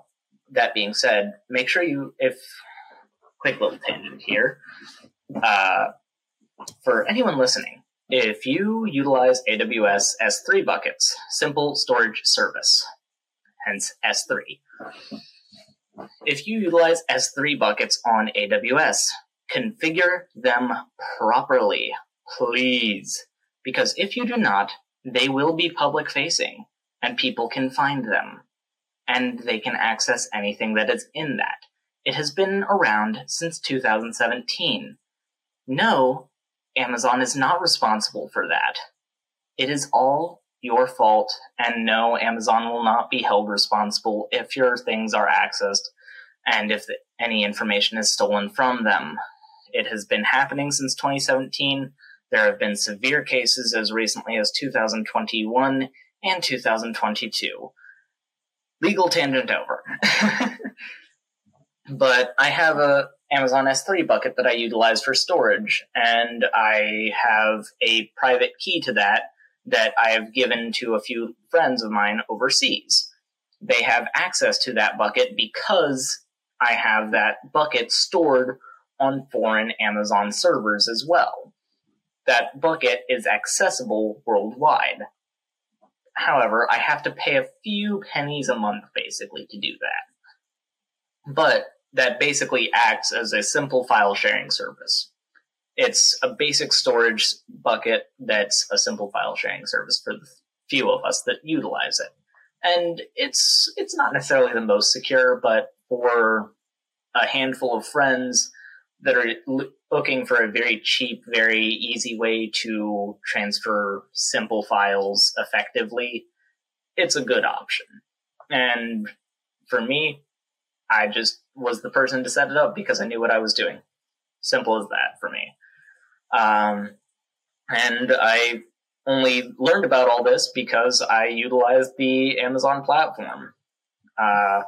B: that being said, make sure you, if quick little tangent here. Uh, for anyone listening, if you utilize AWS S3 buckets, simple storage service, hence S3. If you utilize S3 buckets on AWS, configure them properly, please. Because if you do not, they will be public facing and people can find them and they can access anything that is in that. It has been around since 2017. No, Amazon is not responsible for that. It is all your fault, and no, Amazon will not be held responsible if your things are accessed and if any information is stolen from them. It has been happening since 2017. There have been severe cases as recently as 2021 and 2022. Legal tangent over. but I have a Amazon S3 bucket that I utilize for storage, and I have a private key to that that I have given to a few friends of mine overseas. They have access to that bucket because I have that bucket stored on foreign Amazon servers as well. That bucket is accessible worldwide. However, I have to pay a few pennies a month basically to do that. But that basically acts as a simple file sharing service. It's a basic storage bucket that's a simple file sharing service for the few of us that utilize it. And it's it's not necessarily the most secure, but for a handful of friends that are looking for a very cheap, very easy way to transfer simple files effectively, it's a good option. And for me, I just was the person to set it up because I knew what I was doing. Simple as that for me. Um, and I only learned about all this because I utilized the Amazon platform. Uh,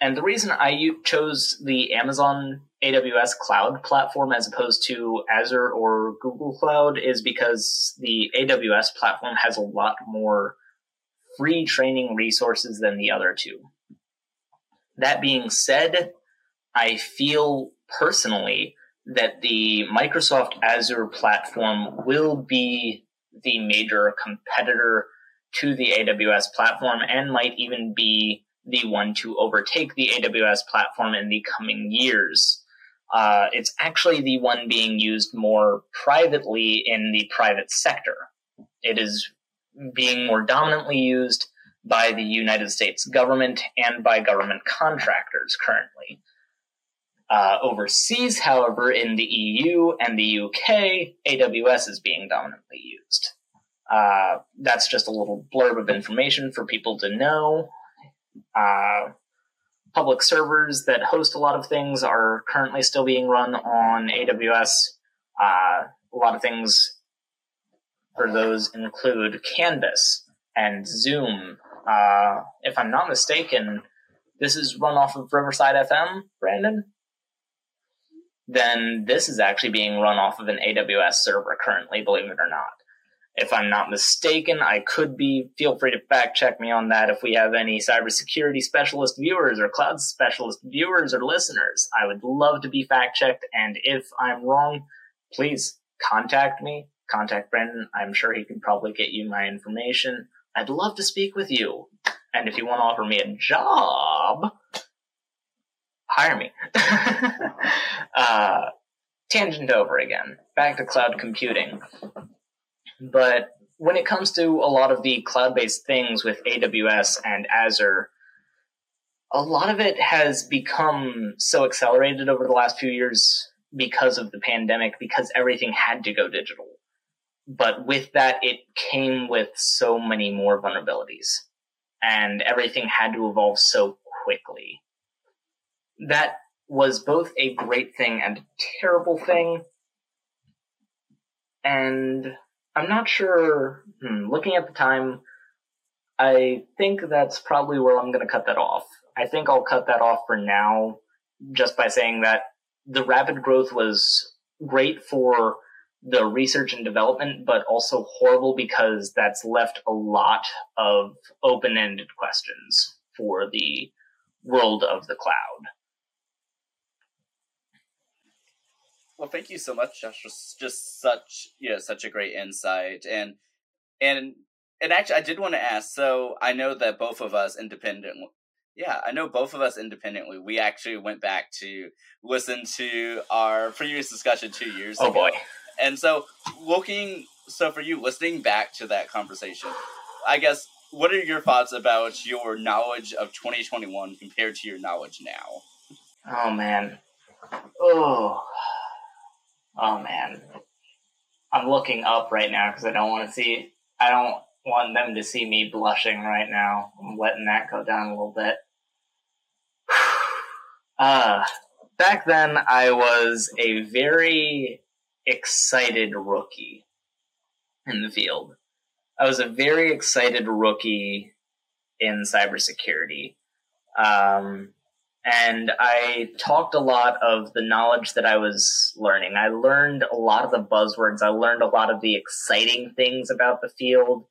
B: and the reason I chose the Amazon AWS cloud platform as opposed to Azure or Google Cloud is because the AWS platform has a lot more free training resources than the other two. That being said, I feel personally that the Microsoft Azure platform will be the major competitor to the AWS platform and might even be the one to overtake the AWS platform in the coming years. Uh, it's actually the one being used more privately in the private sector. It is being more dominantly used by the United States government and by government contractors currently. Uh, overseas, however, in the EU and the UK, AWS is being dominantly used. Uh, that's just a little blurb of information for people to know. Uh, public servers that host a lot of things are currently still being run on AWS. Uh, a lot of things for those include Canvas and Zoom. Uh, if I'm not mistaken, this is run off of Riverside FM, Brandon then this is actually being run off of an AWS server currently, believe it or not. If I'm not mistaken, I could be. Feel free to fact check me on that if we have any cybersecurity specialist viewers or cloud specialist viewers or listeners. I would love to be fact checked, and if I'm wrong, please contact me. Contact Brandon. I'm sure he can probably get you my information. I'd love to speak with you. And if you want to offer me a job, hire me. uh, tangent over again. Back to cloud computing. But when it comes to a lot of the cloud based things with AWS and Azure, a lot of it has become so accelerated over the last few years because of the pandemic, because everything had to go digital. But with that, it came with so many more vulnerabilities, and everything had to evolve so quickly that was both a great thing and a terrible thing. And I'm not sure, hmm, looking at the time, I think that's probably where I'm going to cut that off. I think I'll cut that off for now just by saying that the rapid growth was great for the research and development, but also horrible because that's left a lot of open ended questions for the world of the cloud.
A: Well, thank you so much, Josh. Just, just such, yeah, such a great insight, and and and actually, I did want to ask. So I know that both of us independently, Yeah, I know both of us independently. We actually went back to listen to our previous discussion two years
B: oh,
A: ago.
B: boy.
A: And so, looking, so for you, listening back to that conversation, I guess, what are your thoughts about your knowledge of 2021 compared to your knowledge now?
B: Oh, man. Oh. Oh, man. I'm looking up right now because I don't want to see, I don't want them to see me blushing right now. I'm letting that go down a little bit. uh, back then, I was a very excited rookie in the field. I was a very excited rookie in cybersecurity. Um, and I talked a lot of the knowledge that I was learning. I learned a lot of the buzzwords. I learned a lot of the exciting things about the field,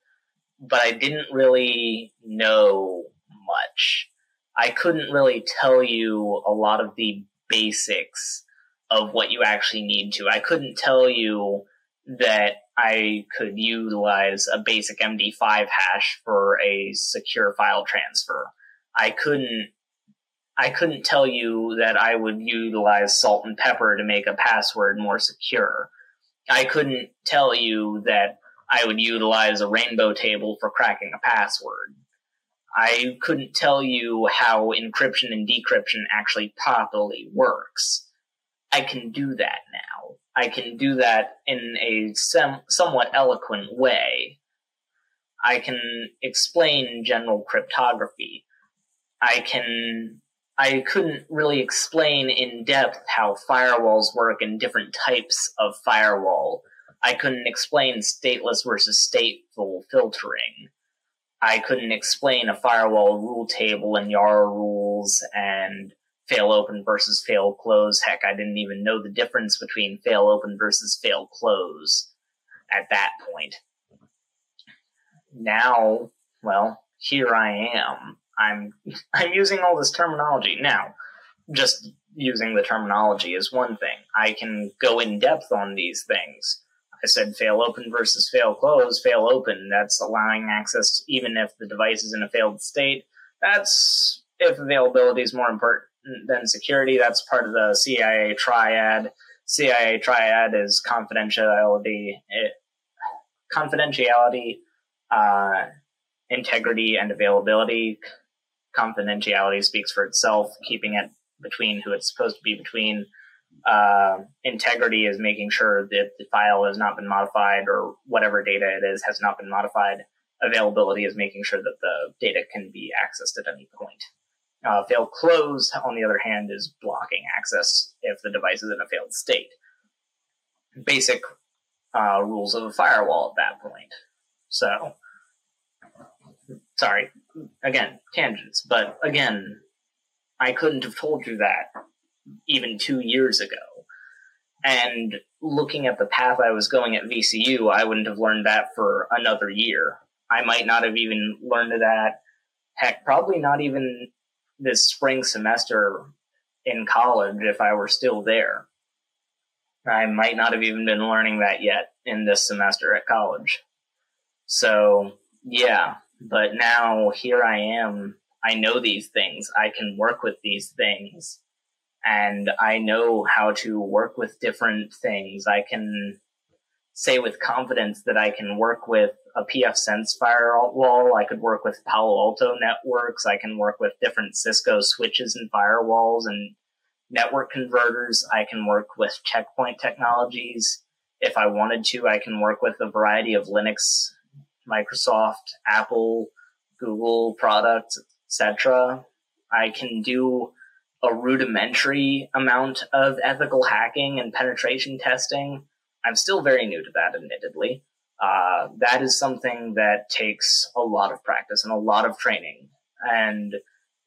B: but I didn't really know much. I couldn't really tell you a lot of the basics of what you actually need to. I couldn't tell you that I could utilize a basic MD5 hash for a secure file transfer. I couldn't I couldn't tell you that I would utilize salt and pepper to make a password more secure. I couldn't tell you that I would utilize a rainbow table for cracking a password. I couldn't tell you how encryption and decryption actually properly works. I can do that now. I can do that in a sem- somewhat eloquent way. I can explain general cryptography. I can I couldn't really explain in depth how firewalls work and different types of firewall. I couldn't explain stateless versus stateful filtering. I couldn't explain a firewall rule table and YARA rules and fail open versus fail close. Heck, I didn't even know the difference between fail open versus fail close at that point. Now, well, here I am. I'm I'm using all this terminology now. Just using the terminology is one thing. I can go in depth on these things. I said fail open versus fail close. Fail open, that's allowing access even if the device is in a failed state. That's if availability is more important than security. That's part of the CIA triad. CIA triad is confidentiality, it, confidentiality, uh, integrity, and availability confidentiality speaks for itself, keeping it between who it's supposed to be between. Uh, integrity is making sure that the file has not been modified or whatever data it is has not been modified. Availability is making sure that the data can be accessed at any point. Uh, fail close, on the other hand, is blocking access if the device is in a failed state. Basic uh, rules of a firewall at that point. So, sorry, again, tangents, but again, I couldn't have told you that even two years ago. And looking at the path I was going at VCU, I wouldn't have learned that for another year. I might not have even learned that, heck, probably not even this spring semester in college if I were still there. I might not have even been learning that yet in this semester at college. So, yeah, but now here I am. I know these things. I can work with these things. And I know how to work with different things. I can say with confidence that I can work with a pfSense firewall. I could work with Palo Alto networks. I can work with different Cisco switches and firewalls and network converters. I can work with checkpoint technologies. If I wanted to, I can work with a variety of Linux Microsoft, Apple, Google products, etc. I can do a rudimentary amount of ethical hacking and penetration testing. I'm still very new to that, admittedly. Uh, that is something that takes a lot of practice and a lot of training, and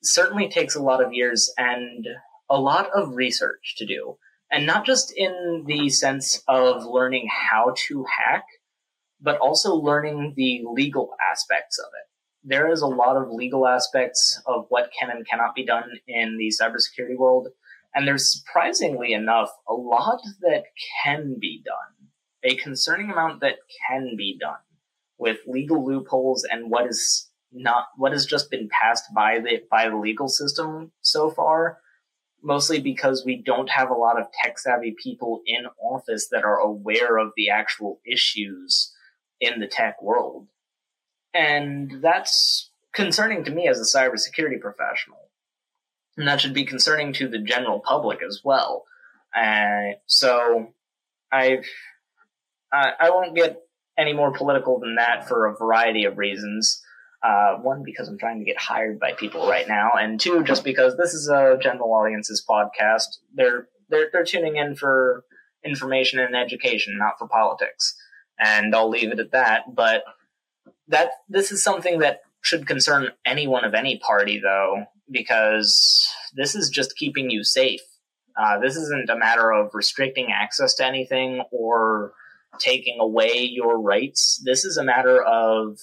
B: certainly takes a lot of years and a lot of research to do. And not just in the sense of learning how to hack, but also learning the legal aspects of it. There is a lot of legal aspects of what can and cannot be done in the cybersecurity world And there's surprisingly enough a lot that can be done, a concerning amount that can be done with legal loopholes and what is not what has just been passed by the by the legal system so far mostly because we don't have a lot of tech savvy people in office that are aware of the actual issues in the tech world. And that's concerning to me as a cybersecurity professional. And that should be concerning to the general public as well. Uh, so i've I, I won't get any more political than that for a variety of reasons. Uh, one, because I'm trying to get hired by people right now, and two, just because this is a general audience's podcast. They're they're they're tuning in for information and education, not for politics. And I'll leave it at that. But that this is something that should concern anyone of any party, though, because this is just keeping you safe. Uh, this isn't a matter of restricting access to anything or taking away your rights. This is a matter of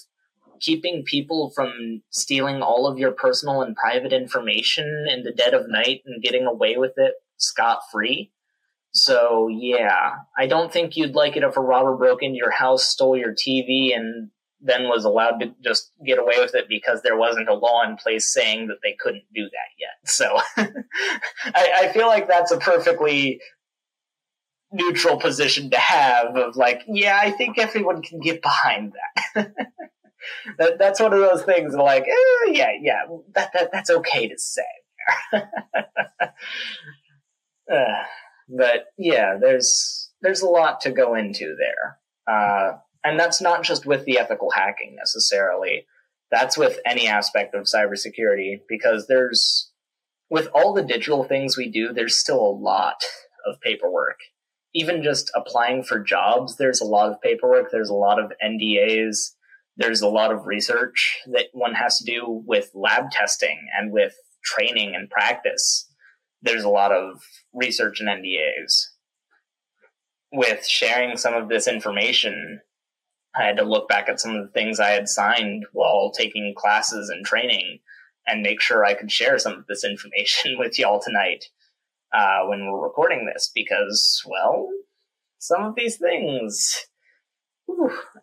B: keeping people from stealing all of your personal and private information in the dead of night and getting away with it scot free. So yeah, I don't think you'd like it if a robber broke into your house, stole your TV, and then was allowed to just get away with it because there wasn't a law in place saying that they couldn't do that yet. So I, I feel like that's a perfectly neutral position to have of like, yeah, I think everyone can get behind that. that, that's one of those things like, eh, yeah, yeah, that, that that's okay to say. uh, but yeah, there's there's a lot to go into there, uh, and that's not just with the ethical hacking necessarily. That's with any aspect of cybersecurity because there's with all the digital things we do, there's still a lot of paperwork. Even just applying for jobs, there's a lot of paperwork. There's a lot of NDAs there's a lot of research that one has to do with lab testing and with training and practice. There's a lot of research and NDAs. With sharing some of this information, I had to look back at some of the things I had signed while taking classes and training and make sure I could share some of this information with y'all tonight uh, when we're recording this because, well, some of these things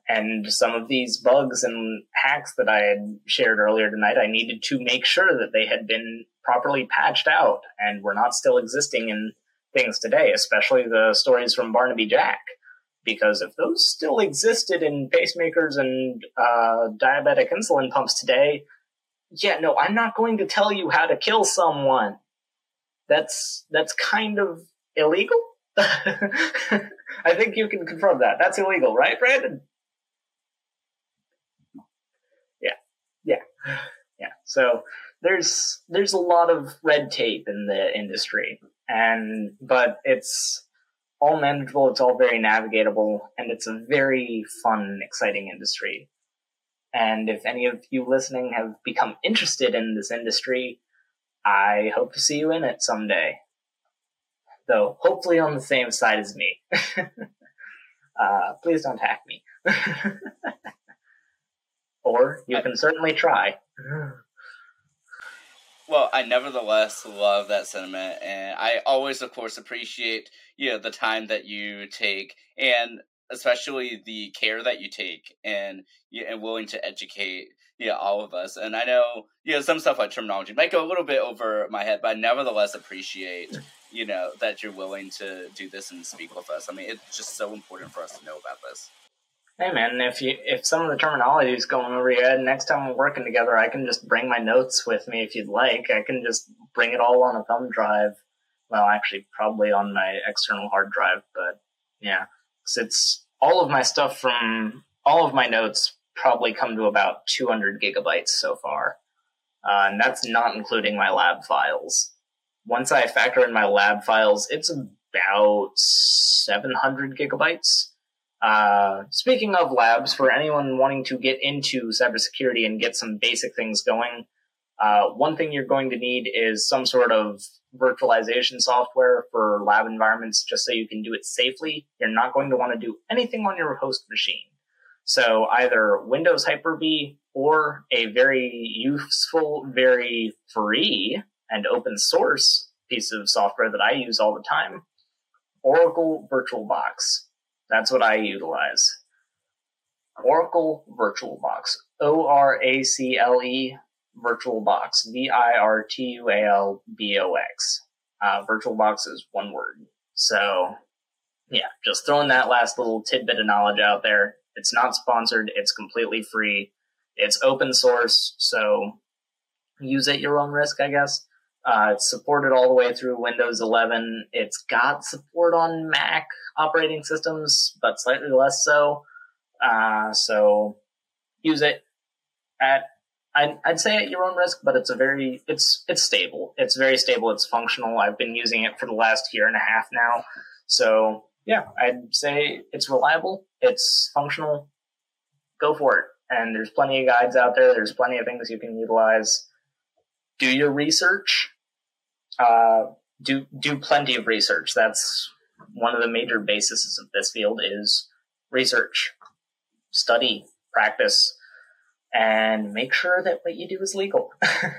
B: and some of these bugs and hacks that I had shared earlier tonight, I needed to make sure that they had been properly patched out and were not still existing in things today, especially the stories from Barnaby Jack. Because if those still existed in pacemakers and uh, diabetic insulin pumps today, yeah, no, I'm not going to tell you how to kill someone. That's that's kind of illegal. I think you can confirm that. That's illegal, right, Brandon? Yeah, yeah, yeah. So there's there's a lot of red tape in the industry, and but it's all manageable. It's all very navigatable, and it's a very fun, exciting industry. And if any of you listening have become interested in this industry, I hope to see you in it someday though hopefully on the same side as me. uh, please don't hack me. or you can certainly try.
A: Well, I nevertheless love that sentiment, and I always, of course, appreciate you know the time that you take, and especially the care that you take, and and willing to educate yeah, all of us. And I know, you know, some stuff like terminology might go a little bit over my head, but I nevertheless appreciate you know that you're willing to do this and speak with us. I mean, it's just so important for us to know about this.
B: Hey man, if you if some of the terminology is going over your head, next time we're working together, I can just bring my notes with me if you'd like. I can just bring it all on a thumb drive. Well, actually, probably on my external hard drive, but yeah, it's all of my stuff from all of my notes probably come to about 200 gigabytes so far, uh, and that's not including my lab files once I factor in my lab files, it's about 700 gigabytes. Uh, speaking of labs, for anyone wanting to get into cybersecurity and get some basic things going, uh, one thing you're going to need is some sort of virtualization software for lab environments just so you can do it safely. You're not going to want to do anything on your host machine. So either Windows Hyper-V or a very useful, very free and open source piece of software that I use all the time. Oracle VirtualBox. That's what I utilize. Oracle VirtualBox. O R A C L E VirtualBox. V I R T U A L B O X. Uh, VirtualBox is one word. So, yeah, just throwing that last little tidbit of knowledge out there. It's not sponsored. It's completely free. It's open source, so use at your own risk, I guess. Uh, it's supported all the way through Windows 11. It's got support on Mac operating systems, but slightly less so. Uh, so use it at I'd, I'd say at your own risk, but it's a very it's it's stable. It's very stable. It's functional. I've been using it for the last year and a half now. So yeah, I'd say it's reliable. It's functional. Go for it. And there's plenty of guides out there. There's plenty of things you can utilize. Do your research. Uh, do do plenty of research. That's one of the major bases of this field is research, study, practice, and make sure that what you do is legal.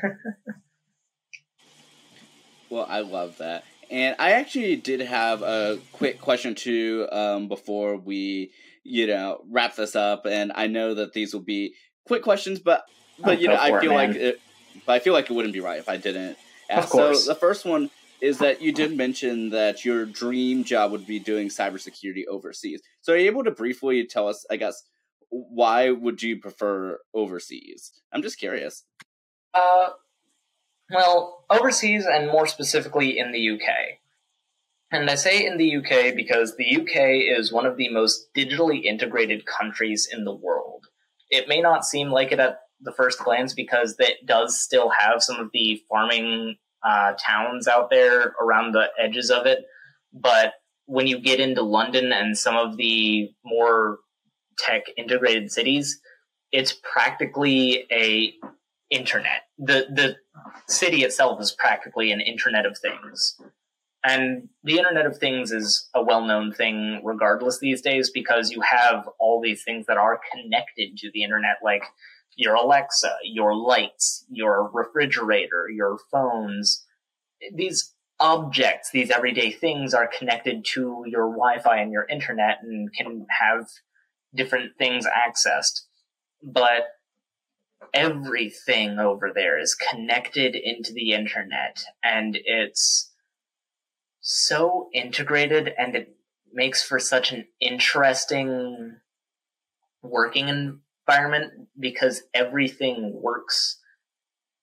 A: well, I love that. And I actually did have a quick question too um, before we, you know, wrap this up. And I know that these will be quick questions, but but oh, you know, I feel it, like it, but I feel like it wouldn't be right if I didn't. Ask. So the first one is that you did mention that your dream job would be doing cybersecurity overseas. So are you able to briefly tell us, I guess, why would you prefer overseas? I'm just curious.
B: Uh, well, overseas and more specifically in the UK. And I say in the UK because the UK is one of the most digitally integrated countries in the world. It may not seem like it at the first glance because it does still have some of the farming uh, towns out there around the edges of it. But when you get into London and some of the more tech integrated cities, it's practically a internet. The the city itself is practically an internet of things. And the Internet of Things is a well known thing regardless these days because you have all these things that are connected to the Internet, like your Alexa, your lights, your refrigerator, your phones. These objects, these everyday things are connected to your Wi Fi and your Internet and can have different things accessed. But everything over there is connected into the internet and it's so integrated and it makes for such an interesting working environment because everything works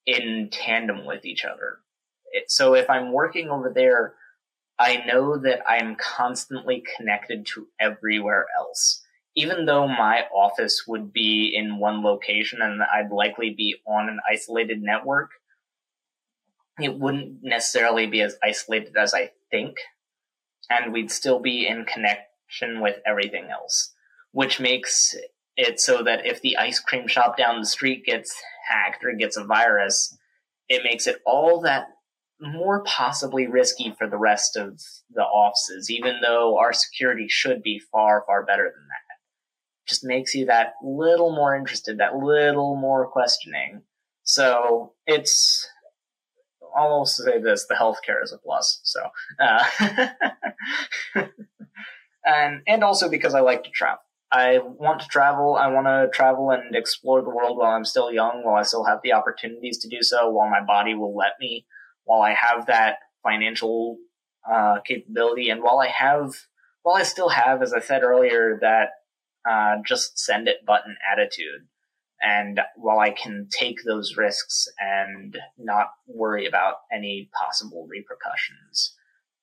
B: in tandem with each other. so if I'm working over there, I know that I'm constantly connected to everywhere else even though my office would be in one location and I'd likely be on an isolated network, it wouldn't necessarily be as isolated as I think, and we'd still be in connection with everything else, which makes it so that if the ice cream shop down the street gets hacked or gets a virus, it makes it all that more possibly risky for the rest of the offices, even though our security should be far, far better than that just makes you that little more interested, that little more questioning. So it's I'll also say this: the healthcare is a plus. So, uh, and and also because I like to travel. I want to travel. I want to travel and explore the world while I'm still young, while I still have the opportunities to do so, while my body will let me, while I have that financial uh, capability, and while I have, while I still have, as I said earlier, that uh, just send it button attitude. And while I can take those risks and not worry about any possible repercussions,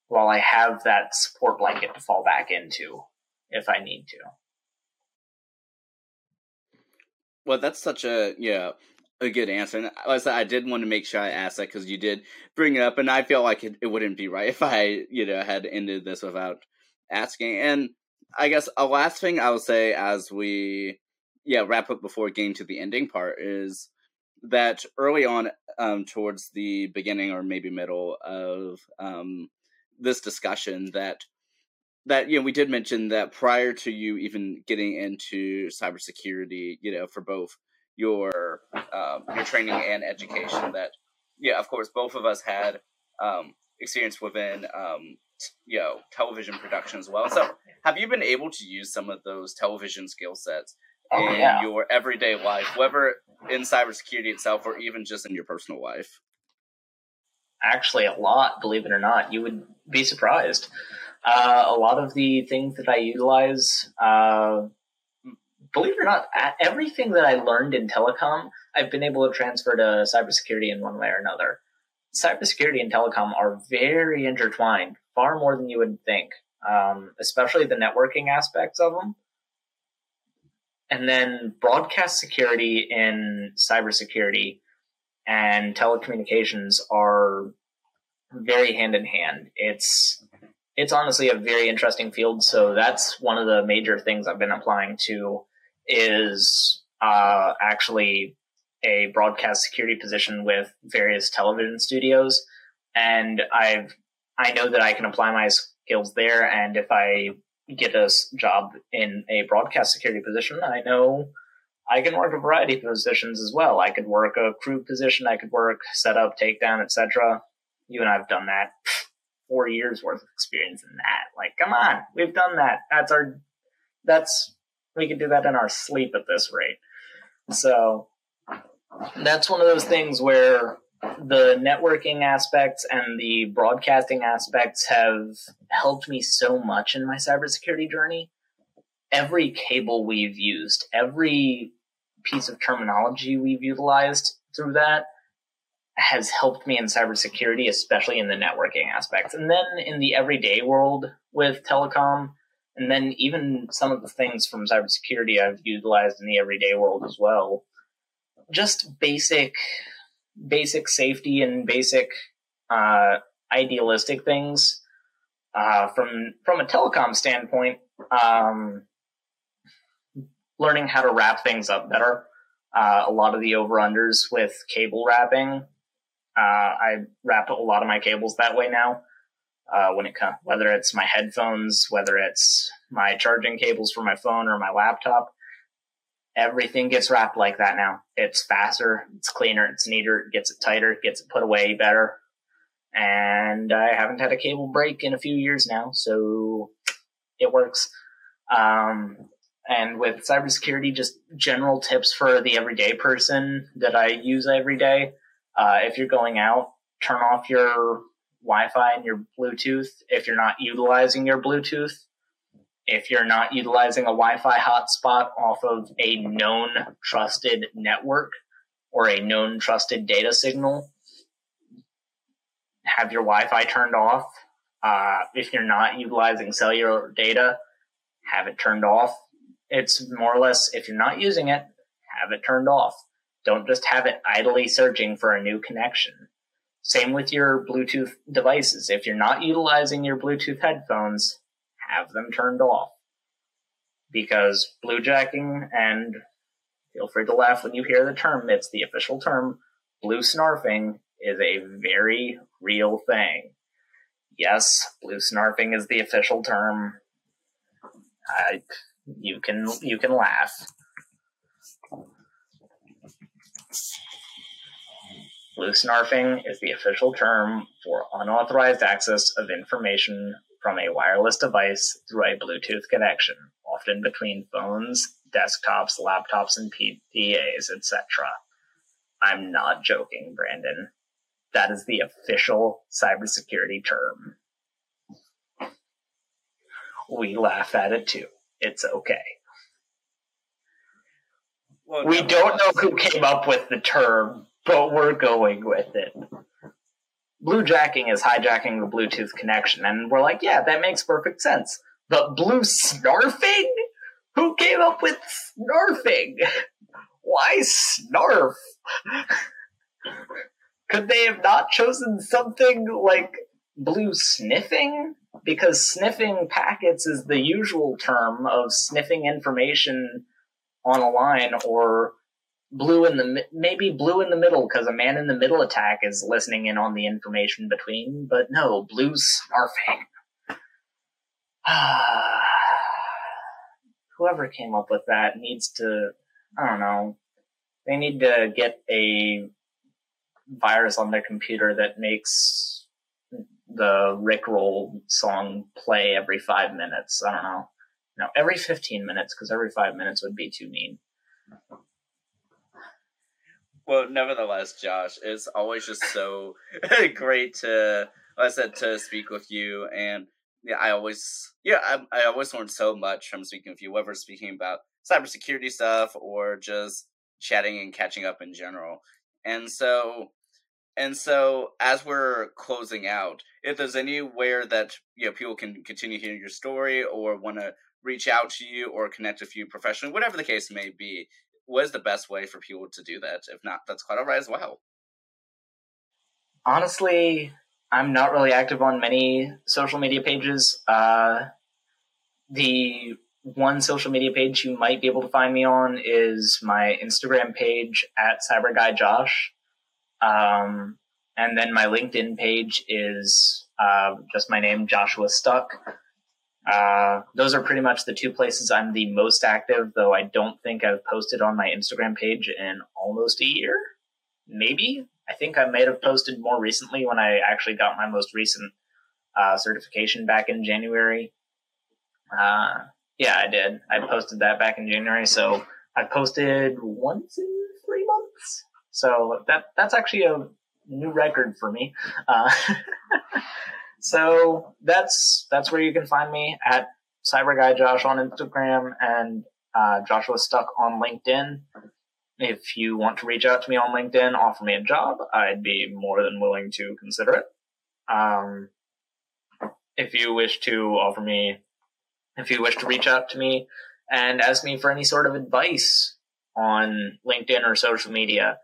B: while I have that support blanket to fall back into if I need to.
A: Well, that's such a yeah a good answer. And I, said, I did want to make sure I asked that because you did bring it up, and I feel like it, it wouldn't be right if I you know had ended this without asking. And I guess a last thing I will say as we yeah wrap up before getting to the ending part is that early on um, towards the beginning or maybe middle of um, this discussion that that you know we did mention that prior to you even getting into cybersecurity you know for both your um, your training and education that yeah of course both of us had um, experience within um, you know television production as well. So, have you been able to use some of those television skill sets
B: Oh,
A: in
B: yeah.
A: your everyday life, whether in cybersecurity itself or even just in your personal life?
B: actually a lot, believe it or not. You would be surprised. Uh, a lot of the things that I utilize, uh, believe it or not, everything that I learned in telecom, I've been able to transfer to cybersecurity in one way or another. Cybersecurity and telecom are very intertwined, far more than you would think, um, especially the networking aspects of them. And then broadcast security and cybersecurity and telecommunications are very hand in hand. It's it's honestly a very interesting field. So that's one of the major things I've been applying to is uh, actually a broadcast security position with various television studios, and I've I know that I can apply my skills there. And if I get a job in a broadcast security position, I know I can work a variety of positions as well. I could work a crew position, I could work setup, takedown, etc. You and I've done that. Four years worth of experience in that. Like, come on, we've done that. That's our. That's we could do that in our sleep at this rate. So that's one of those things where the networking aspects and the broadcasting aspects have helped me so much in my cybersecurity journey every cable we've used, every piece of terminology we've utilized through that has helped me in cybersecurity, especially in the networking aspects. And then in the everyday world with telecom, and then even some of the things from cybersecurity I've utilized in the everyday world as well. Just basic, basic safety and basic uh, idealistic things. Uh, from from a telecom standpoint, um, learning how to wrap things up better. Uh, a lot of the over unders with cable wrapping, uh, I wrap a lot of my cables that way now. Uh, when it comes, whether it's my headphones, whether it's my charging cables for my phone or my laptop, everything gets wrapped like that now. It's faster, it's cleaner, it's neater, it gets it tighter, it gets it put away better. And I haven't had a cable break in a few years now, so it works. Um, and with cybersecurity, just general tips for the everyday person that I use every day. Uh, if you're going out, turn off your Wi-Fi and your Bluetooth if you're not utilizing your Bluetooth. If you're not utilizing a Wi-Fi hotspot off of a known trusted network or a known trusted data signal, have your Wi-Fi turned off. Uh, if you're not utilizing cellular data, have it turned off. It's more or less if you're not using it, have it turned off. Don't just have it idly searching for a new connection. Same with your Bluetooth devices. If you're not utilizing your Bluetooth headphones, have them turned off. Because bluejacking, and feel free to laugh when you hear the term, it's the official term, blue snarfing is a very real thing. Yes, blue snarfing is the official term. I, you can you can laugh. Blue snarfing is the official term for unauthorized access of information from a wireless device through a Bluetooth connection, often between phones, desktops, laptops, and PDAs, etc. I'm not joking, Brandon. That is the official cybersecurity term. We laugh at it too. It's okay.
A: Well,
B: We don't know who came up with the term, but we're going with it. Bluejacking is hijacking the Bluetooth connection, and we're like, yeah, that makes perfect sense. But blue snarfing? Who came up with snarfing? Why snarf? Could they have not chosen something like blue sniffing? Because sniffing packets is the usual term of sniffing information on a line or blue in the maybe blue in the middle because a man in the middle attack is listening in on the information between but no blue snarfing whoever came up with that needs to i don't know they need to get a virus on their computer that makes the Rickroll song play every five minutes. I don't know. No, every 15 minutes, because every five minutes would be too mean.
A: Well, nevertheless, Josh, it's always just so great to, like I said, to speak with you. And yeah, I always, yeah, I, I always learn so much from speaking with you, whether speaking about cybersecurity stuff or just chatting and catching up in general. And so, and so as we're closing out, if there's anywhere that you know people can continue hearing your story or want to reach out to you or connect with you professionally, whatever the case may be, what is the best way for people to do that? If not, that's quite alright as well.
B: Honestly, I'm not really active on many social media pages. Uh, the one social media page you might be able to find me on is my Instagram page at CyberGuyJosh. Um, and then my LinkedIn page is uh, just my name, Joshua Stuck. Uh, those are pretty much the two places I'm the most active, though I don't think I've posted on my Instagram page in almost a year. Maybe. I think I may have posted more recently when I actually got my most recent uh, certification back in January. Uh, yeah, I did. I posted that back in January, so I posted once in three months. So that that's actually a new record for me. So that's that's where you can find me at Cyber Guy Josh on Instagram and uh, Joshua Stuck on LinkedIn. If you want to reach out to me on LinkedIn, offer me a job, I'd be more than willing to consider it. Um, if you wish to offer me if you wish to reach out to me and ask me for any sort of advice on LinkedIn or social media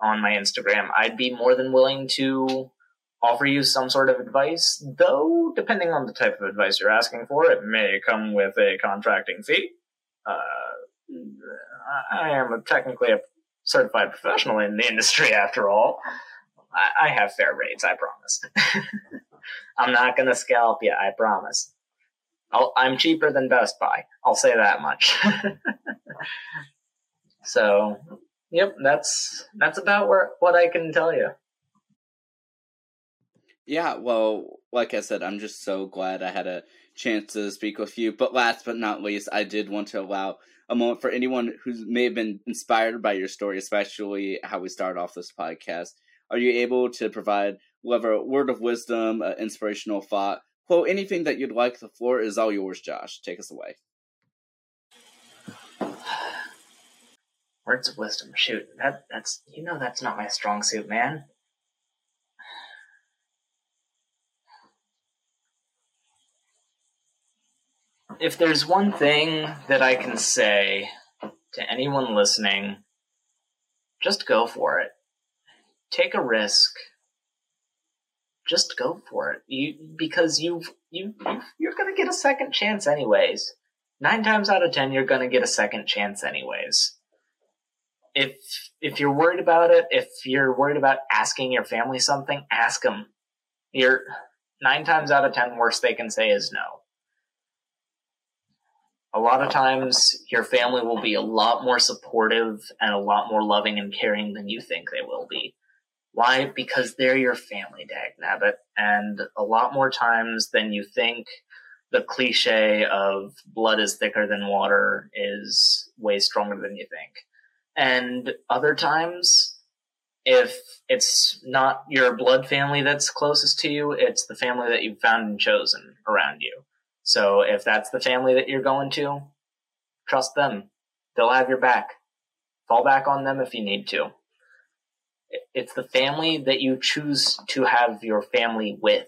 B: on my Instagram, I'd be more than willing to offer you some sort of advice, though, depending on the type of advice you're asking for, it may come with a contracting fee. Uh, I am technically a certified professional in the industry, after all. I, I have fair rates, I promise. I'm not going to scalp you, I promise. i am cheaper than Best Buy. I'll say that much. so, yep, that's that's about where what I can tell you.
A: Yeah, well, like I said, I'm just so glad I had a chance to speak with you. But last but not least, I did want to allow a moment for anyone who may have been inspired by your story, especially how we started off this podcast. Are you able to provide whatever word of wisdom, an inspirational thought, quote, anything that you'd like? The floor is all yours, Josh. Take us away.
B: Words of wisdom. Shoot, that that's you know that's not my strong suit, man. If there's one thing that I can say to anyone listening, just go for it. Take a risk. Just go for it. You because you've you you're gonna get a second chance anyways. Nine times out of ten, you're gonna get a second chance anyways. If if you're worried about it, if you're worried about asking your family something, ask them. You're nine times out of ten, worst they can say is no a lot of times your family will be a lot more supportive and a lot more loving and caring than you think they will be. Why? Because they're your family, dag nabbit. And a lot more times than you think, the cliche of blood is thicker than water is way stronger than you think. And other times, if it's not your blood family that's closest to you, it's the family that you've found and chosen around you. So if that's the family that you're going to, trust them. They'll have your back. Fall back on them if you need to. It's the family that you choose to have your family with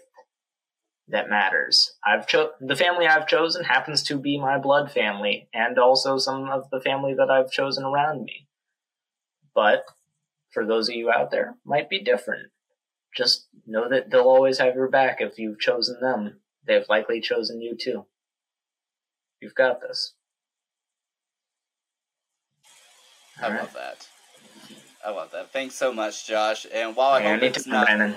B: that matters. I've cho- the family I've chosen happens to be my blood family and also some of the family that I've chosen around me. But for those of you out there, might be different. Just know that they'll always have your back if you've chosen them they've likely chosen you too. You've got this.
A: I love that. I love that. Thanks so much, Josh. And while I hope it's not, Brandon.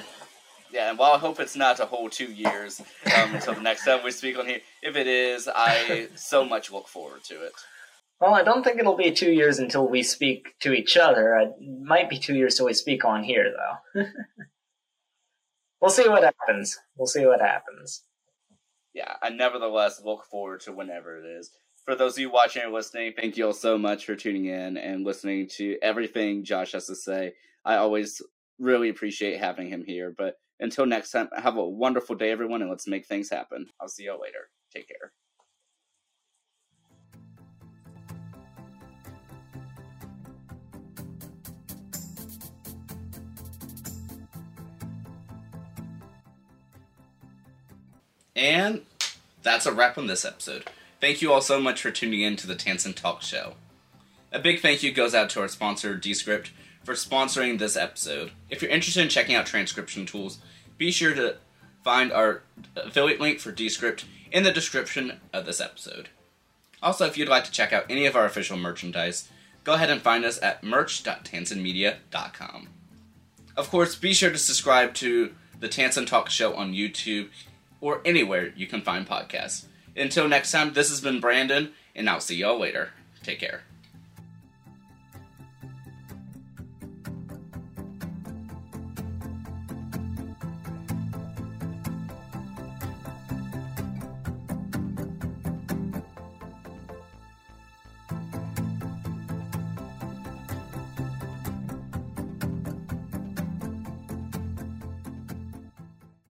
A: yeah, and while I hope it's not a whole two years um, until the next time we speak on here, if it is, I so much look forward to it.
B: Well, I don't think it'll be two years until we speak to each other. It might be two years till we speak on here, though. we'll see what happens. We'll see what happens.
A: Yeah, I nevertheless look forward to whenever it is. For those of you watching and listening, thank you all so much for tuning in and listening to everything Josh has to say. I always really appreciate having him here. But until next time, have a wonderful day, everyone, and let's make things happen. I'll see you all later. Take care. And that's a wrap on this episode. Thank you all so much for tuning in to the Tansson Talk Show. A big thank you goes out to our sponsor, Descript, for sponsoring this episode. If you're interested in checking out transcription tools, be sure to find our affiliate link for Descript in the description of this episode. Also, if you'd like to check out any of our official merchandise, go ahead and find us at merch.tanssonmedia.com. Of course, be sure to subscribe to the Tansson Talk Show on YouTube or anywhere you can find podcasts. Until next time, this has been Brandon, and I'll see y'all later. Take care.